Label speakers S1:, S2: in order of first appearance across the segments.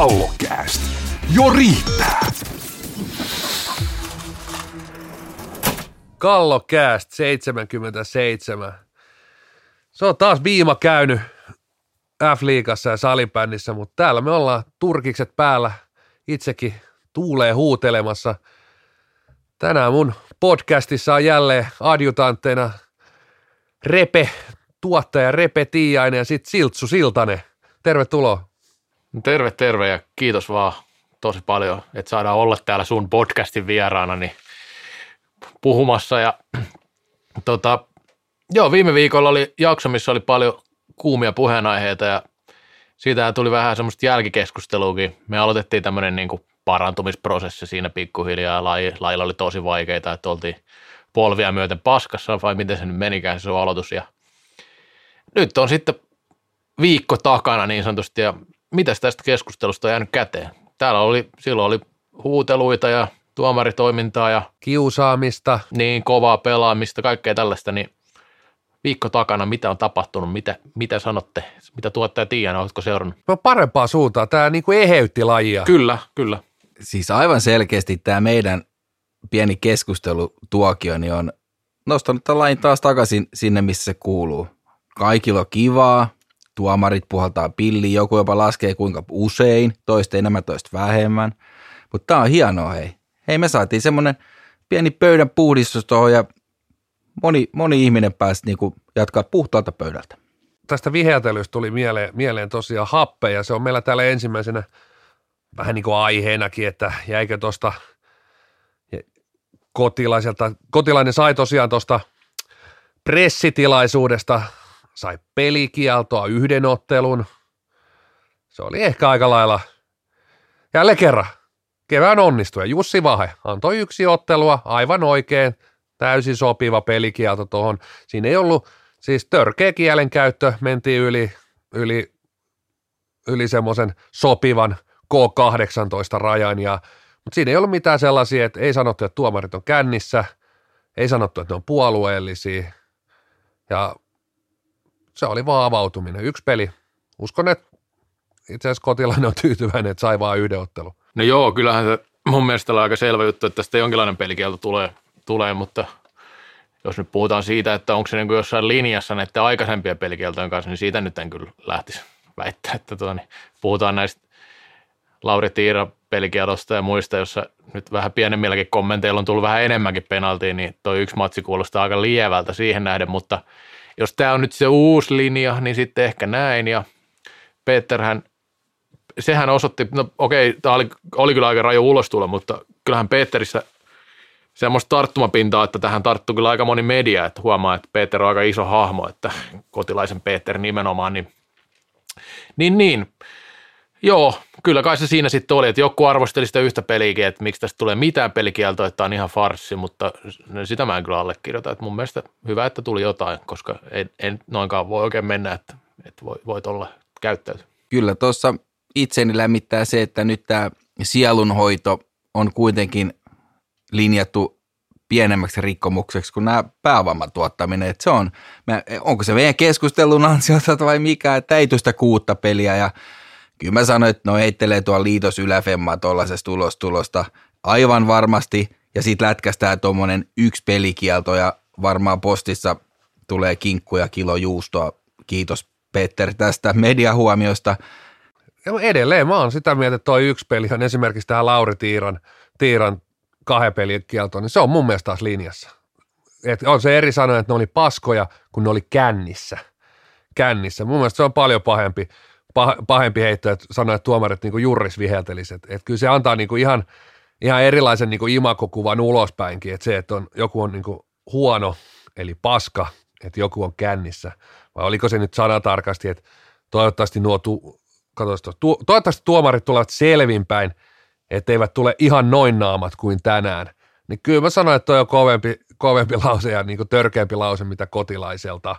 S1: Kallokääst. Jo riittää.
S2: Kallokääst 77. Se on taas viima käynyt F-liigassa ja salibändissä, mutta täällä me ollaan turkikset päällä itsekin tuulee huutelemassa. Tänään mun podcastissa on jälleen adjutantteina Repe, tuottaja Repe Tiiainen ja sitten Siltsu Siltanen. Tervetuloa.
S3: Terve, terve ja kiitos vaan tosi paljon, että saadaan olla täällä sun podcastin vieraana niin puhumassa. Ja, tota, joo, viime viikolla oli jakso, missä oli paljon kuumia puheenaiheita ja siitä tuli vähän semmoista jälkikeskusteluakin. Me aloitettiin tämmöinen niin kuin parantumisprosessi siinä pikkuhiljaa. Laji, lajilla oli tosi vaikeita, että oltiin polvia myöten paskassa, vai miten se nyt menikään se sun aloitus. Ja nyt on sitten viikko takana niin sanotusti, ja mitäs tästä keskustelusta on jäänyt käteen? Täällä oli, silloin oli huuteluita ja tuomaritoimintaa ja
S2: Kiusaamista.
S3: niin kovaa pelaamista, kaikkea tällaista, niin viikko takana, mitä on tapahtunut, mitä, mitä sanotte, mitä tuottaja Tiina, oletko seurannut?
S2: No parempaa suuntaan. Tämä niinku eheytti lajia.
S3: Kyllä, kyllä.
S4: Siis aivan selkeästi tämä meidän pieni keskustelutuokio niin on nostanut tämän lain taas takaisin sinne, missä se kuuluu. Kaikilla on kivaa, tuomarit puhaltaa pilliin, joku jopa laskee kuinka usein, toista enemmän, toista vähemmän. Mutta tämä on hienoa, hei. Hei, me saatiin semmoinen pieni pöydän puhdistus tuohon ja moni, moni ihminen pääsi niinku jatkaa puhtaalta pöydältä.
S2: Tästä viheltelystä tuli mieleen, mieleen tosiaan happe ja se on meillä täällä ensimmäisenä vähän niin kuin aiheenakin, että jäikö tuosta kotilaiselta, kotilainen sai tosiaan tuosta pressitilaisuudesta, sai pelikieltoa yhden ottelun. Se oli ehkä aika lailla, jälleen kerran, kevään onnistuja. Jussi Vahe antoi yksi ottelua, aivan oikein, täysin sopiva pelikielto tuohon. Siinä ei ollut, siis törkeä kielenkäyttö, mentiin yli, yli, yli semmoisen sopivan K18-rajan, ja, mutta siinä ei ollut mitään sellaisia, että ei sanottu, että tuomarit on kännissä, ei sanottu, että ne on puolueellisia, ja se oli vaan avautuminen. Yksi peli. Uskon, että itse asiassa kotilainen on tyytyväinen, että sai vaan yhden ottelun.
S3: No joo, kyllähän se mun mielestä on aika selvä juttu, että tästä jonkinlainen pelikielto tulee, tulee mutta jos nyt puhutaan siitä, että onko se niin jossain linjassa näiden aikaisempien pelikieltojen kanssa, niin siitä nyt en kyllä lähtisi väittää, että tuota, niin puhutaan näistä Lauri Tiira pelikielosta ja muista, jossa nyt vähän pienemmilläkin kommenteilla on tullut vähän enemmänkin penaltiin, niin toi yksi matsi kuulostaa aika lievältä siihen nähden, mutta jos tämä on nyt se uusi linja, niin sitten ehkä näin ja Peterhän, sehän osoitti, no okei, tämä oli, oli kyllä aika raju ulostulo, mutta kyllähän Peterissä semmoista tarttumapintaa, että tähän tarttuu kyllä aika moni media, että huomaa, että Peter on aika iso hahmo, että kotilaisen Peter nimenomaan, niin niin, niin. Joo, kyllä kai se siinä sitten oli, että joku arvosteli sitä yhtä peliäkin, että miksi tästä tulee mitään pelikieltoa, että tämä on ihan farssi, mutta sitä mä en kyllä allekirjoita. Että mun mielestä hyvä, että tuli jotain, koska en, en noinkaan voi oikein mennä, että, että voit olla käyttäytyä.
S4: Kyllä tuossa itseni lämmittää se, että nyt tämä sielunhoito on kuitenkin linjattu pienemmäksi rikkomukseksi kuin nämä päävamman tuottaminen. Että se on, onko se meidän keskustelun ansiota vai mikä, että ei kuutta peliä ja kyllä mä sanoin, että no heittelee tuolla liitos yläfemmaa tuollaisesta ulostulosta aivan varmasti ja sitten lätkästään tuommoinen yksi pelikielto ja varmaan postissa tulee kinkkuja kilo juustoa. Kiitos Peter tästä mediahuomiosta.
S2: Ja edelleen mä oon sitä mieltä, että toi yksi on esimerkiksi tähän Lauri Tiiran, Tiiran kahden pelin niin se on mun mielestä taas linjassa. Et on se eri sanoa, että ne oli paskoja, kun ne oli kännissä. Kännissä. Mun mielestä se on paljon pahempi, pah, pahempi heitto, että sanoa, että tuomarit niin Jurris viheltelisi. Et, et kyllä se antaa niin kuin ihan, ihan erilaisen niin kuin imakokuvan ulospäinkin, että se, että on, joku on niin kuin huono, eli paska, että joku on kännissä. Vai oliko se nyt sanatarkasti, että toivottavasti nuo, tu, katso, tu, toivottavasti tuomarit tulevat selvinpäin – etteivät tule ihan noin naamat kuin tänään, niin kyllä mä sanoin, että toi on kovempi, kovempi lause ja niin törkeämpi lause mitä kotilaiselta.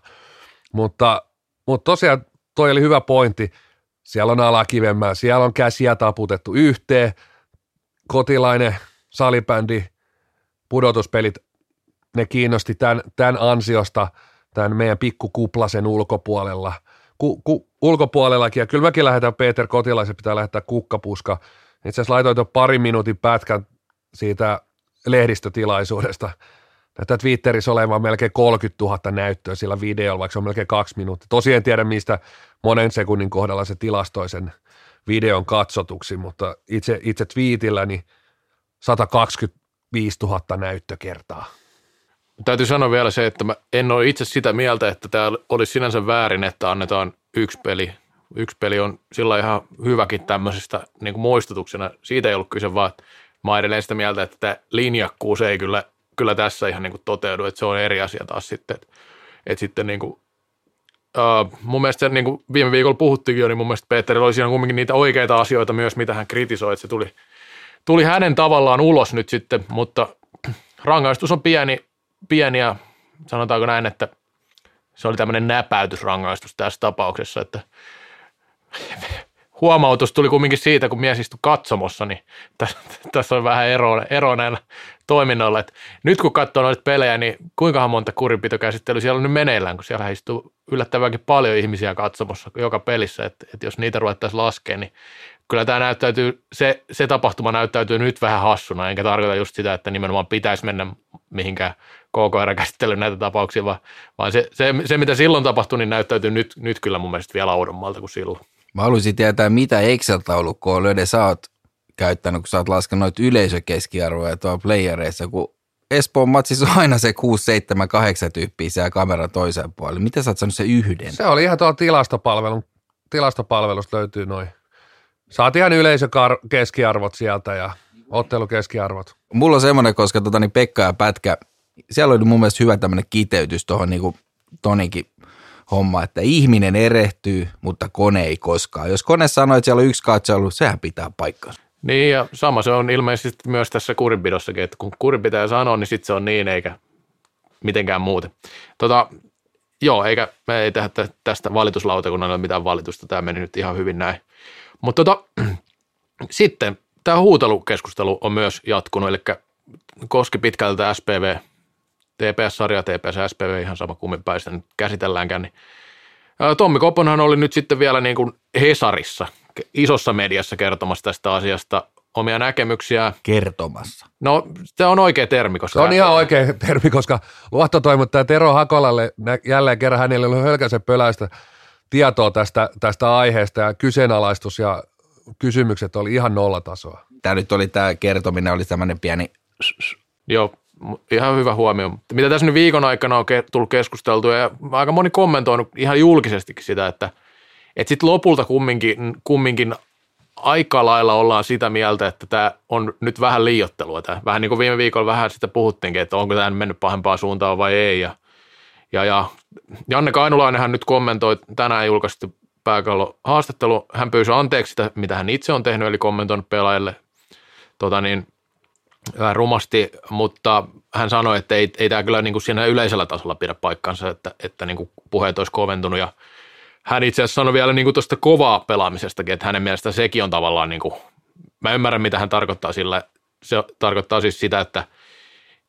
S2: Mutta, mutta tosiaan toi oli hyvä pointti. Siellä on alakivemmää, siellä on käsiä taputettu yhteen. Kotilainen salibändi, pudotuspelit, ne kiinnosti tämän, tämän ansiosta tämän meidän pikkukuplasen ulkopuolella, ku, ku, ulkopuolellakin, ja kyllä mäkin lähdetään Peter Kotilaisen, pitää lähettää kukkapuska. Itse asiassa laitoin tuon parin minuutin pätkän siitä lehdistötilaisuudesta. Näyttää Twitterissä olemaan melkein 30 000 näyttöä sillä videolla, vaikka se on melkein kaksi minuuttia. Tosiaan en tiedä, mistä monen sekunnin kohdalla se tilastoi sen videon katsotuksi, mutta itse, itse twiitilläni 125 000 näyttökertaa.
S3: Täytyy sanoa vielä se, että mä en ole itse sitä mieltä, että tämä olisi sinänsä väärin, että annetaan yksi peli. Yksi peli on sillä ihan hyväkin tämmöisestä niin kuin muistutuksena. Siitä ei ollut kyse, vaan mä edelleen sitä mieltä, että tämä linjakkuus ei kyllä, kyllä tässä ihan niin kuin toteudu, että se on eri asia taas sitten. Että, että sitten niin kuin, uh, mun mielestä niin kuin viime viikolla puhuttiinkin jo, niin mun mielestä Peterillä oli siinä kumminkin niitä oikeita asioita myös, mitä hän kritisoi, että se tuli, tuli hänen tavallaan ulos nyt sitten, mutta rangaistus on pieni, pieni ja sanotaanko näin, että se oli tämmöinen näpäytysrangaistus tässä tapauksessa, että huomautus tuli kumminkin siitä, kun mies istui katsomossa, niin tässä, tässä on vähän ero, ero näillä toiminnoilla. Että nyt kun katsoo noita pelejä, niin kuinkahan monta kurinpitokäsittelyä siellä on nyt meneillään, kun siellä istuu yllättävänkin paljon ihmisiä katsomossa joka pelissä, että, että jos niitä ruvettaisiin laskemaan, niin kyllä tämä näyttäytyy, se, se tapahtuma näyttäytyy nyt vähän hassuna, enkä tarkoita just sitä, että nimenomaan pitäisi mennä mihinkään KKR-käsittelyyn näitä tapauksia, vaan, vaan se, se, se, mitä silloin tapahtui, niin näyttäytyy nyt, nyt kyllä mun mielestä vielä oudommalta kuin silloin.
S4: Mä haluaisin tietää, mitä Excel-taulukkoa Löde sä oot käyttänyt, kun sä oot laskenut noita yleisökeskiarvoja tuolla playereissa, kun Espoon matsissa on aina se 6, 7, 8 tyyppiä siellä kameran toiseen puolelle. Miten sä oot saanut se yhden?
S2: Se oli ihan tuolla tilastopalvelun, tilastopalvelusta löytyy noin. Saat ihan yleisökeskiarvot sieltä ja ottelukeskiarvot.
S4: Mulla on semmoinen, koska tota, niin Pekka ja Pätkä, siellä oli mun mielestä hyvä tämmöinen kiteytys tuohon niin Toninkin homma, että ihminen erehtyy, mutta kone ei koskaan. Jos kone sanoo, että siellä on yksi katselu, sehän pitää paikkansa.
S3: Niin ja sama se on ilmeisesti myös tässä kurinpidossakin, että kun kurinpitäjä sanoo, niin sitten se on niin eikä mitenkään muuten. Tota, joo, eikä me ei tehdä tästä valituslautakunnalle mitään valitusta, tämä meni nyt ihan hyvin näin. Mutta tota, sitten tämä huutelukeskustelu on myös jatkunut, eli koski pitkältä SPV, TPS-sarja, TPS SPV, ihan sama kummin päin sitä nyt käsitelläänkään, niin Tommi Koponhan oli nyt sitten vielä niin kuin Hesarissa, isossa mediassa kertomassa tästä asiasta omia näkemyksiä.
S4: Kertomassa.
S3: No, se on oikea termi. Koska...
S2: Se on ihan oikea termi, koska luottotoimittaja Tero Hakolalle jälleen kerran hänelle oli hölkäisen pöläistä tietoa tästä, tästä aiheesta ja kyseenalaistus ja kysymykset oli ihan nollatasoa.
S4: Tämä nyt oli tämä kertominen, oli tämmöinen pieni...
S3: Joo, ihan hyvä huomio. Mitä tässä nyt viikon aikana on tullut keskusteltua ja aika moni kommentoinut ihan julkisestikin sitä, että, että sitten lopulta kumminkin, kumminkin aika lailla ollaan sitä mieltä, että tämä on nyt vähän liiottelua. Tämä. Vähän niin kuin viime viikolla vähän sitä puhuttiinkin, että onko tämä mennyt pahempaan suuntaan vai ei. Ja, ja, ja Janne Kainulainenhan nyt kommentoi tänään julkaistu pääkallo haastattelu. Hän pyysi anteeksi sitä, mitä hän itse on tehnyt, eli kommentoinut pelaajille tota niin, rumasti, mutta hän sanoi, että ei, ei tämä kyllä niin kuin siinä yleisellä tasolla pidä paikkansa, että, että niin kuin puheet olisi koventunut ja hän itse asiassa sanoi vielä niin kuin tuosta kovaa pelaamisestakin, että hänen mielestä sekin on tavallaan, niin kuin, mä ymmärrän mitä hän tarkoittaa sillä, se tarkoittaa siis sitä, että,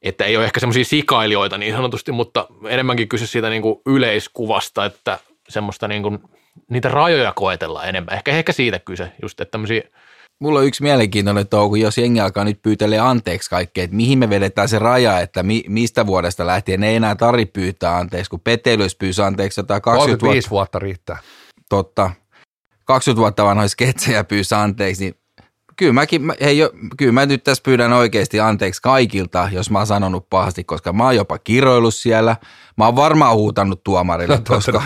S3: että ei ole ehkä semmoisia sikailijoita niin sanotusti, mutta enemmänkin kyse siitä niin kuin yleiskuvasta, että semmoista niin kuin, niitä rajoja koetellaan enemmän. Ehkä, ehkä siitä kyse, just että tämmöisiä
S4: Mulla on yksi mielenkiintoinen touhu, jos jengi alkaa nyt pyytää anteeksi kaikkea, että mihin me vedetään se raja, että mi, mistä vuodesta lähtien ne ei enää tarvitse pyytää anteeksi, kun Petelius pyysi anteeksi jotain
S2: 20 vuotta. vuotta riittää.
S4: Totta. 20 vuotta vanhoja sketsejä pyysi anteeksi, niin kyllä, mäkin, hei, kyllä mä nyt tässä pyydän oikeasti anteeksi kaikilta, jos mä oon sanonut pahasti, koska mä oon jopa kiroillut siellä. Mä oon varmaan huutanut tuomarille, koska...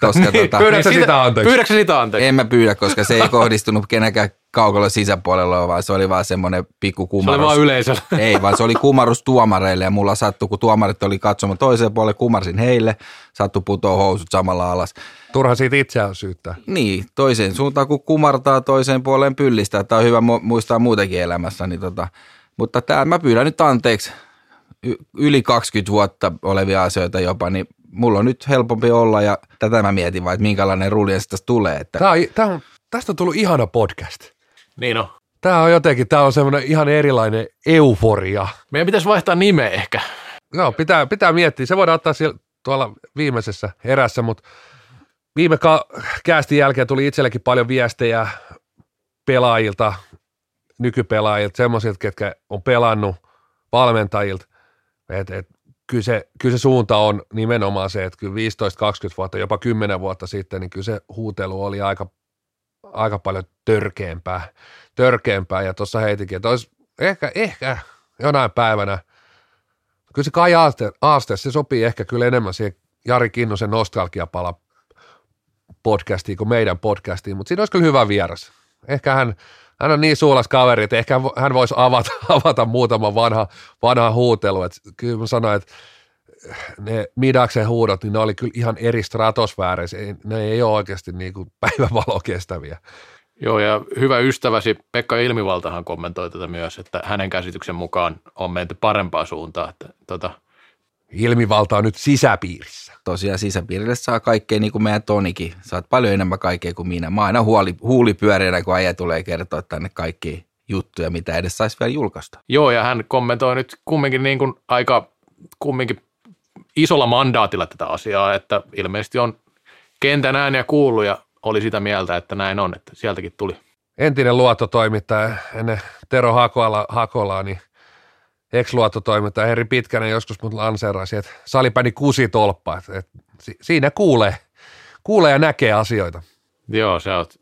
S2: koska niin, tota, pyydätkö sitä anteeksi?
S3: Pyydätkö sitä anteeksi?
S4: En mä pyydä, koska se ei kohdistunut kenenkään kaukalla sisäpuolella, vaan se oli vaan semmoinen pikku kumarus. Se
S3: oli vaan yleisöllä.
S4: Ei, vaan se oli kumarus tuomareille ja mulla sattui, kun tuomarit oli katsomassa toiseen puolelle, kumarsin heille, sattui putoa housut samalla alas.
S2: Turha siitä itseään syyttää.
S4: Niin, toiseen suuntaan kun kumartaa, toiseen puoleen pyllistää. Tämä on hyvä muistaa muutenkin elämässä. Niin tota, mutta tämä, mä pyydän nyt anteeksi yli 20 vuotta olevia asioita jopa, niin mulla on nyt helpompi olla ja tätä mä mietin vaan, että minkälainen ruljens tästä tulee. Että...
S2: Tämä on, tämä on, tästä on tullut ihana podcast.
S3: Niin on.
S2: Tämä on jotenkin, tämä on semmoinen ihan erilainen euforia.
S3: Meidän pitäisi vaihtaa nimeä ehkä.
S2: Joo, pitää, pitää miettiä. Se voidaan ottaa siellä tuolla viimeisessä erässä, mutta viime ka- käästin jälkeen tuli itsellekin paljon viestejä pelaajilta, nykypelaajilta, semmoisilta, ketkä on pelannut, valmentajilta, että et, kyllä, se, kyllä se suunta on nimenomaan se, että kyllä 15-20 vuotta, jopa 10 vuotta sitten, niin kyllä se huutelu oli aika, aika paljon törkeämpää, törkeämpää ja tuossa heitikin, että olisi ehkä, ehkä jonain päivänä, kyllä se Kai Aaste, Aaste, se sopii ehkä kyllä enemmän siihen Jari Kinnusen nostalgiapala podcastiin kuin meidän podcastiin, mutta siinä olisi kyllä hyvä vieras. Ehkä hän, hän on niin suulas kaveri, että ehkä hän voisi avata, avata muutaman vanha, vanha huutelu. Et kyllä mä sanoin, että ne Midaksen huudot, niin ne oli kyllä ihan eri stratosfääreissä. Ne ei ole oikeasti niin kuin päivävalo kestäviä.
S3: Joo, ja hyvä ystäväsi Pekka Ilmivaltahan kommentoi tätä myös, että hänen käsityksen mukaan on menty parempaa suuntaan. Että, tota,
S2: Ilmivalta on nyt sisäpiirissä.
S4: Tosiaan sisäpiirille saa kaikkea, niin kuin meidän Tonikin. Saat paljon enemmän kaikkea kuin minä. Mä aina huoli, huulipyöreänä, kun äijä tulee kertoa tänne kaikki juttuja, mitä edes saisi vielä julkaista.
S3: Joo, ja hän kommentoi nyt kumminkin niin kuin aika kumminkin isolla mandaatilla tätä asiaa, että ilmeisesti on kentän ääniä kuullut ja oli sitä mieltä, että näin on, että sieltäkin tuli.
S2: Entinen luottotoimittaja ennen Tero Hakola, Hakolaa, niin ex-luottotoimittaja Heri Pitkänen joskus mut lanseerasi, että salipäni kusi tolppa, että, että siinä kuulee, kuulee ja näkee asioita.
S3: Joo, sä oot,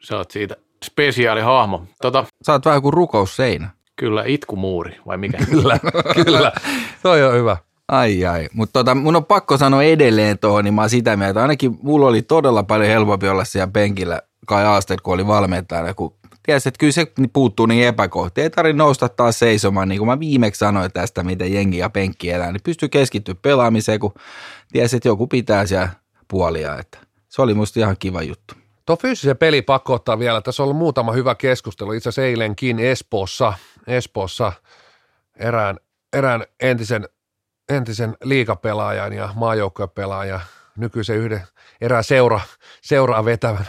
S3: sä oot siitä spesiaalihahmo. Tota,
S4: Sä oot vähän kuin rukousseinä.
S3: kyllä itkumuuri, vai mikä?
S2: Kyllä, kyllä. Toi on hyvä.
S4: Ai ai, mutta tota, mun on pakko sanoa edelleen tuohon, niin mä oon sitä mieltä. Ainakin mulla oli todella paljon helpompi olla siellä penkillä Kai Aastet, kun oli valmentajana, kun tiesi, että kyllä se puuttuu niin epäkohti. Ei tarvitse nousta taas seisomaan, niin kuin mä viimeksi sanoin tästä, miten jengi ja penkki elää, niin pystyy keskittyä pelaamiseen, kun tiesi, että joku pitää siellä puolia. Että se oli musta ihan kiva juttu.
S2: Tuo fyysisen peli pakko ottaa vielä. Tässä on ollut muutama hyvä keskustelu. Itse asiassa eilenkin Espoossa, Espoossa erään, erään entisen, entisen liikapelaajan ja maajoukkuepelaajan, nykyisen yhden erään seura, seuraa vetävän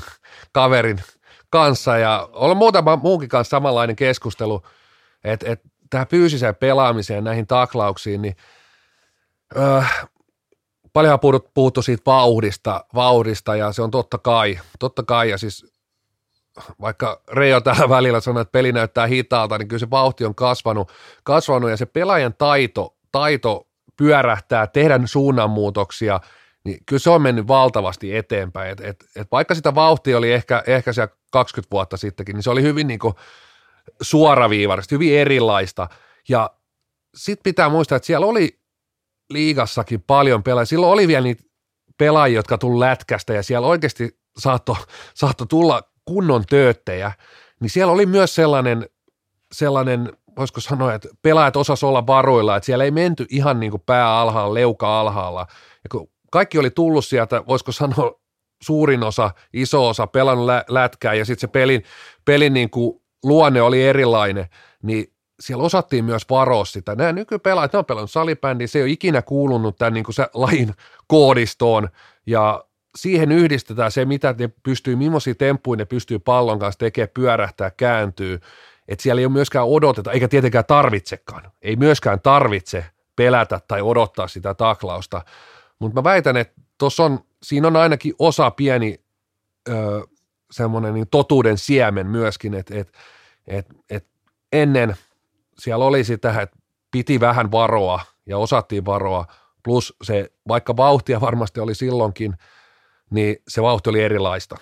S2: kaverin kanssa. Ja on muutama muunkin kanssa samanlainen keskustelu, että, että tähän fyysiseen pelaamiseen, näihin taklauksiin, niin öö, paljon on puhuttu siitä vauhdista, vauhdista ja se on totta kai, totta kai ja siis vaikka Reijo täällä välillä sanoi, että peli näyttää hitaalta, niin kyllä se vauhti on kasvanut, kasvanut ja se pelaajan taito, taito pyörähtää, tehdä suunnanmuutoksia, niin kyllä se on mennyt valtavasti eteenpäin. Et, et, et vaikka sitä vauhtia oli ehkä, ehkä siellä 20 vuotta sittenkin, niin se oli hyvin niin kuin suoraviivarista, hyvin erilaista. Ja sitten pitää muistaa, että siellä oli liigassakin paljon pelaajia. Silloin oli vielä niitä pelaajia, jotka tuli lätkästä ja siellä oikeasti saattoi saatto tulla kunnon tööttejä. Niin siellä oli myös sellainen, sellainen voisiko sanoa, että pelaajat osas olla varoilla, että siellä ei menty ihan niin kuin pää alhaalla, leuka alhaalla. Ja kun kaikki oli tullut sieltä, voisiko sanoa suurin osa, iso osa pelannut lä- lätkää ja sitten se pelin, pelin niin kuin luonne oli erilainen, niin siellä osattiin myös varoa sitä. Nämä nykypelaajat, ne on pelannut salibändiä, se ei ole ikinä kuulunut tämän niin kuin se lajin koodistoon ja siihen yhdistetään se, mitä ne pystyy, millaisia temppuja ne pystyy pallon kanssa tekemään, pyörähtää, kääntyy. Että siellä ei ole myöskään odoteta, eikä tietenkään tarvitsekaan. Ei myöskään tarvitse pelätä tai odottaa sitä taklausta. Mutta mä väitän, että tuossa on, siinä on ainakin osa pieni ö, semmoinen niin totuuden siemen myöskin, että et, et, et ennen siellä oli sitä, että piti vähän varoa ja osattiin varoa, plus se, vaikka vauhtia varmasti oli silloinkin, niin se vauhti oli erilaista.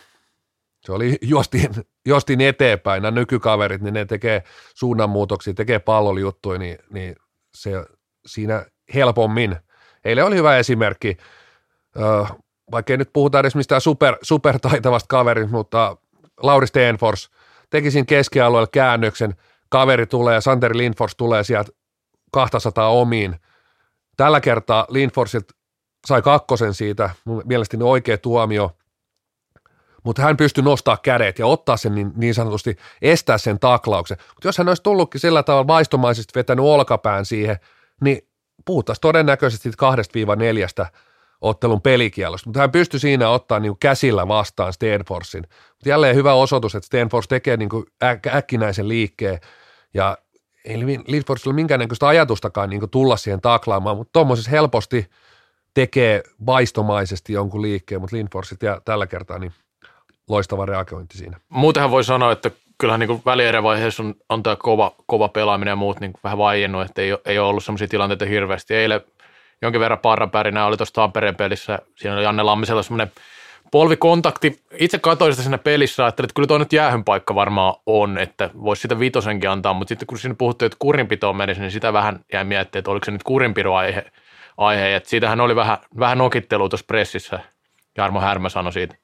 S2: Se oli, juostiin, juostiin eteenpäin, nämä nykykaverit, niin ne tekee suunnanmuutoksia, tekee pallolijuttuja, niin, niin se siinä helpommin. Eilen oli hyvä esimerkki, vaikka ei nyt puhuta edes mistään super, supertaitavasta kaverista, mutta Lauri Stenfors teki siinä keskialueella käännöksen, kaveri tulee, Santeri Lindfors tulee sieltä 200 omiin. Tällä kertaa Lindforsit sai kakkosen siitä, mielestäni oikea tuomio, mutta hän pystyi nostaa kädet ja ottaa sen niin, niin sanotusti, estää sen taklauksen. Mutta jos hän olisi tullutkin sillä tavalla vaistomaisesti vetänyt olkapään siihen, niin puhuttaisiin todennäköisesti kahdesta viiva neljästä ottelun pelikielosta, mutta hän pystyi siinä ottaa niin käsillä vastaan Stenforsin. Mutta jälleen hyvä osoitus, että Stenfors tekee niin äk- äkkinäisen liikkeen ja ei Lindforsilla minkäännäköistä ajatustakaan niin tulla siihen taklaamaan, mutta tuommoisessa helposti tekee vaistomaisesti jonkun liikkeen, mutta Lindfors ja tällä kertaa niin loistava reagointi siinä.
S3: Muutenhan voi sanoa, että kyllähän niin välierävaiheessa on, on tämä kova, kova pelaaminen ja muut niin vähän vaiennut, että ei, ei ole ollut sellaisia tilanteita hirveästi. Eilen jonkin verran parrapärinä oli tuossa Tampereen pelissä, siinä oli Janne Lammisella semmoinen polvikontakti. Itse katsoin sitä siinä pelissä, ajattelin, että kyllä tuo nyt jäähyn paikka varmaan on, että voisi sitä vitosenkin antaa, mutta sitten kun siinä puhuttiin, että kurinpitoon menisi, niin sitä vähän jäi miettiä, että oliko se nyt kurinpidon aihe, siitähän oli vähän, vähän nokittelua tuossa pressissä, Jarmo Härmä sanoi siitä.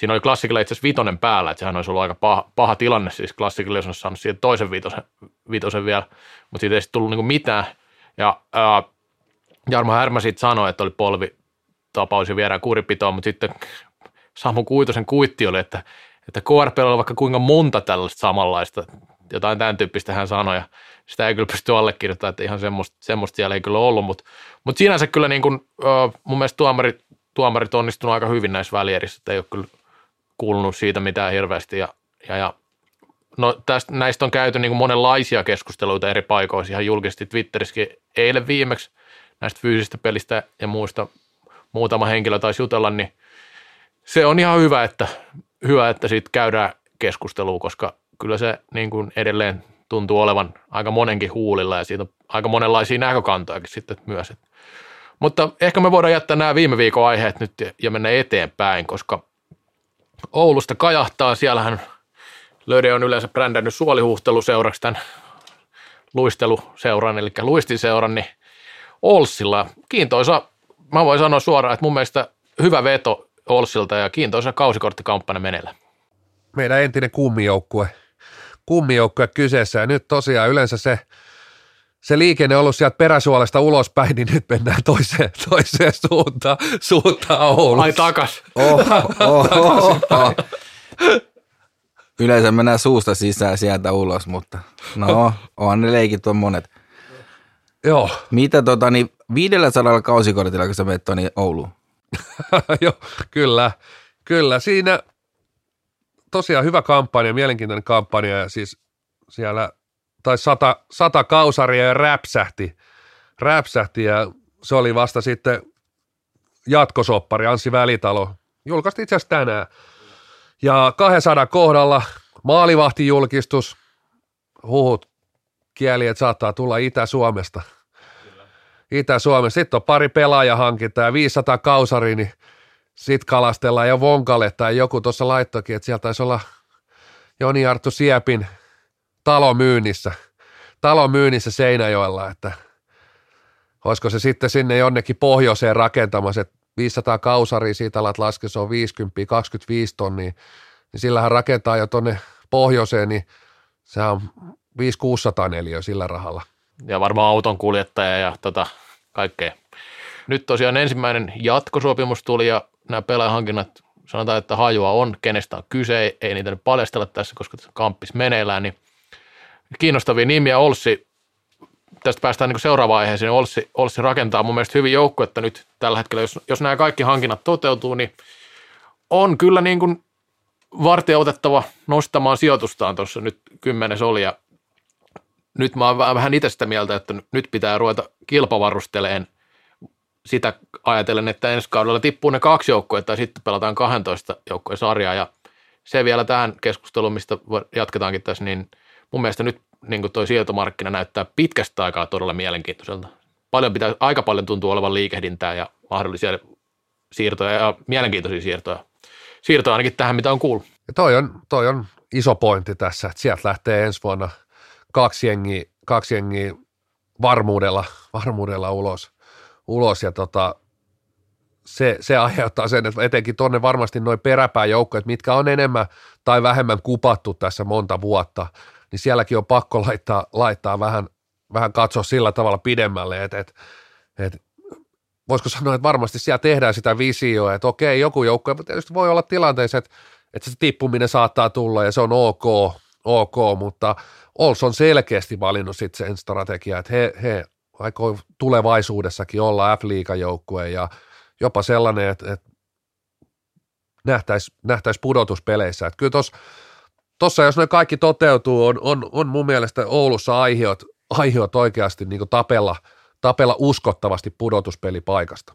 S3: Siinä oli klassikilla itse asiassa vitonen päällä, että sehän olisi ollut aika paha, paha tilanne, siis klassikilla jos olisi saanut siihen toisen vitosen, vitosen vielä, mutta siitä ei sitten tullut niinku mitään. Ja ää, Jarmo Härmä siitä sanoi, että oli polvi tapaus ja viedään kuripitoon, mutta sitten Samu Kuitosen kuitti oli, että, että KRP on vaikka kuinka monta tällaista samanlaista, jotain tämän tyyppistä hän sanoi, ja sitä ei kyllä pysty allekirjoittamaan, että ihan semmoista, semmoista siellä ei kyllä ollut, mutta, mutta sinänsä kyllä niin kuin, mun mielestä tuomarit, tuomarit onnistunut aika hyvin näissä välierissä, että ei ole kyllä kuulunut siitä mitään hirveästi, ja, ja, ja no tästä, näistä on käyty niin kuin monenlaisia keskusteluita eri paikoissa, ihan julkisesti Twitterissäkin eilen viimeksi näistä fyysistä pelistä ja muista muutama henkilö taisi jutella, niin se on ihan hyvä, että, hyvä, että siitä käydään keskustelua, koska kyllä se niin kuin edelleen tuntuu olevan aika monenkin huulilla ja siitä on aika monenlaisia näkökantojakin sitten myös. Mutta ehkä me voidaan jättää nämä viime viikon aiheet nyt ja mennä eteenpäin, koska Oulusta kajahtaa. Siellähän Löde on yleensä brändännyt suolihuhteluseuraksi tämän luisteluseuran, eli luistinseuran, niin Olssilla kiintoisa, mä voin sanoa suoraan, että mun mielestä hyvä veto Olssilta ja kiintoisa kausikorttikampanja menellä.
S2: Meidän entinen kummijoukkue, kummijoukkue kyseessä ja nyt tosiaan yleensä se, se liikenne on ollut sieltä peräsuolesta ulospäin, niin nyt mennään toiseen, toiseen suuntaan, suuntaan Oulussa.
S3: Ai takas.
S4: Oh, oh, oh, oh. Yleensä mennään suusta sisään sieltä ulos, mutta no, onhan ne leikit on monet.
S2: Joo.
S4: Mitä tota, niin 500 kausikortilla, kun sä menet tuonne Ouluun?
S2: Joo, kyllä, kyllä. Siinä tosiaan hyvä kampanja, mielenkiintoinen kampanja ja siis siellä tai sata, sata kausaria ja räpsähti, räpsähti ja se oli vasta sitten jatkosoppari Anssi Välitalo. Julkaistiin itse asiassa tänään. Ja 200 kohdalla maalivahtijulkistus, huhut kieli, että saattaa tulla Itä-Suomesta – Itä-Suomessa. Sitten on pari pelaajahankintaa ja 500 kausari, niin sitten kalastellaan jo Vonkalle tai joku tuossa laittokin, että sieltä taisi olla Joni Arttu Siepin talo myynnissä, talo myynnissä Seinäjoella, että olisiko se sitten sinne jonnekin pohjoiseen rakentamassa, että 500 kausaria siitä alat laske, se on 50, 25 tonnia, niin sillähän rakentaa jo tuonne pohjoiseen, niin se on 500-600 neliö sillä rahalla
S3: ja varmaan auton kuljettaja ja tota, kaikkea. Nyt tosiaan ensimmäinen jatkosopimus tuli ja nämä pelaajahankinnat, sanotaan, että hajua on, kenestä on kyse, ei niitä nyt paljastella tässä, koska kamppis meneillään, niin kiinnostavia nimiä. Olssi, tästä päästään niin seuraavaan aiheeseen, Olssi, Olssi rakentaa mun mielestä hyvin että nyt tällä hetkellä, jos, jos nämä kaikki hankinnat toteutuu, niin on kyllä niin kuin vartija otettava nostamaan sijoitustaan tuossa nyt kymmenes oli. Ja nyt mä oon vähän itse sitä mieltä, että nyt pitää ruveta kilpavarusteleen sitä ajatellen, että ensi kaudella tippuu ne kaksi joukkoa, tai sitten pelataan 12 joukkojen sarjaa, ja se vielä tähän keskusteluun, mistä jatketaankin tässä, niin mun mielestä nyt niin toi sijoitomarkkina näyttää pitkästä aikaa todella mielenkiintoiselta. Paljon pitää, aika paljon tuntuu olevan liikehdintää ja mahdollisia siirtoja ja mielenkiintoisia siirtoja. Siirtoja ainakin tähän, mitä on kuullut.
S2: Ja toi on, toi on iso pointti tässä, että sieltä lähtee ensi vuonna – kaksi jengiä, kaksi jengiä varmuudella, varmuudella ulos, ulos ja tota, se, se aiheuttaa sen, että etenkin tuonne varmasti noin peräpääjoukkoja, mitkä on enemmän tai vähemmän kupattu tässä monta vuotta, niin sielläkin on pakko laittaa, laittaa vähän, vähän katsoa sillä tavalla pidemmälle, että, että, että voisiko sanoa, että varmasti siellä tehdään sitä visioa, että okei, joku joukko, mutta tietysti voi olla tilanteessa, että, että se tippuminen saattaa tulla ja se on ok, ok, mutta Ols on selkeästi valinnut sitten sen strategian, että he, he aikoo tulevaisuudessakin olla F-liigajoukkue ja jopa sellainen, että, että nähtäisi nähtäis pudotuspeleissä. Että kyllä tuossa, jos ne kaikki toteutuu, on, on, on mun mielestä Oulussa aiheut, aiheut oikeasti niin tapella, tapella uskottavasti pudotuspelipaikasta.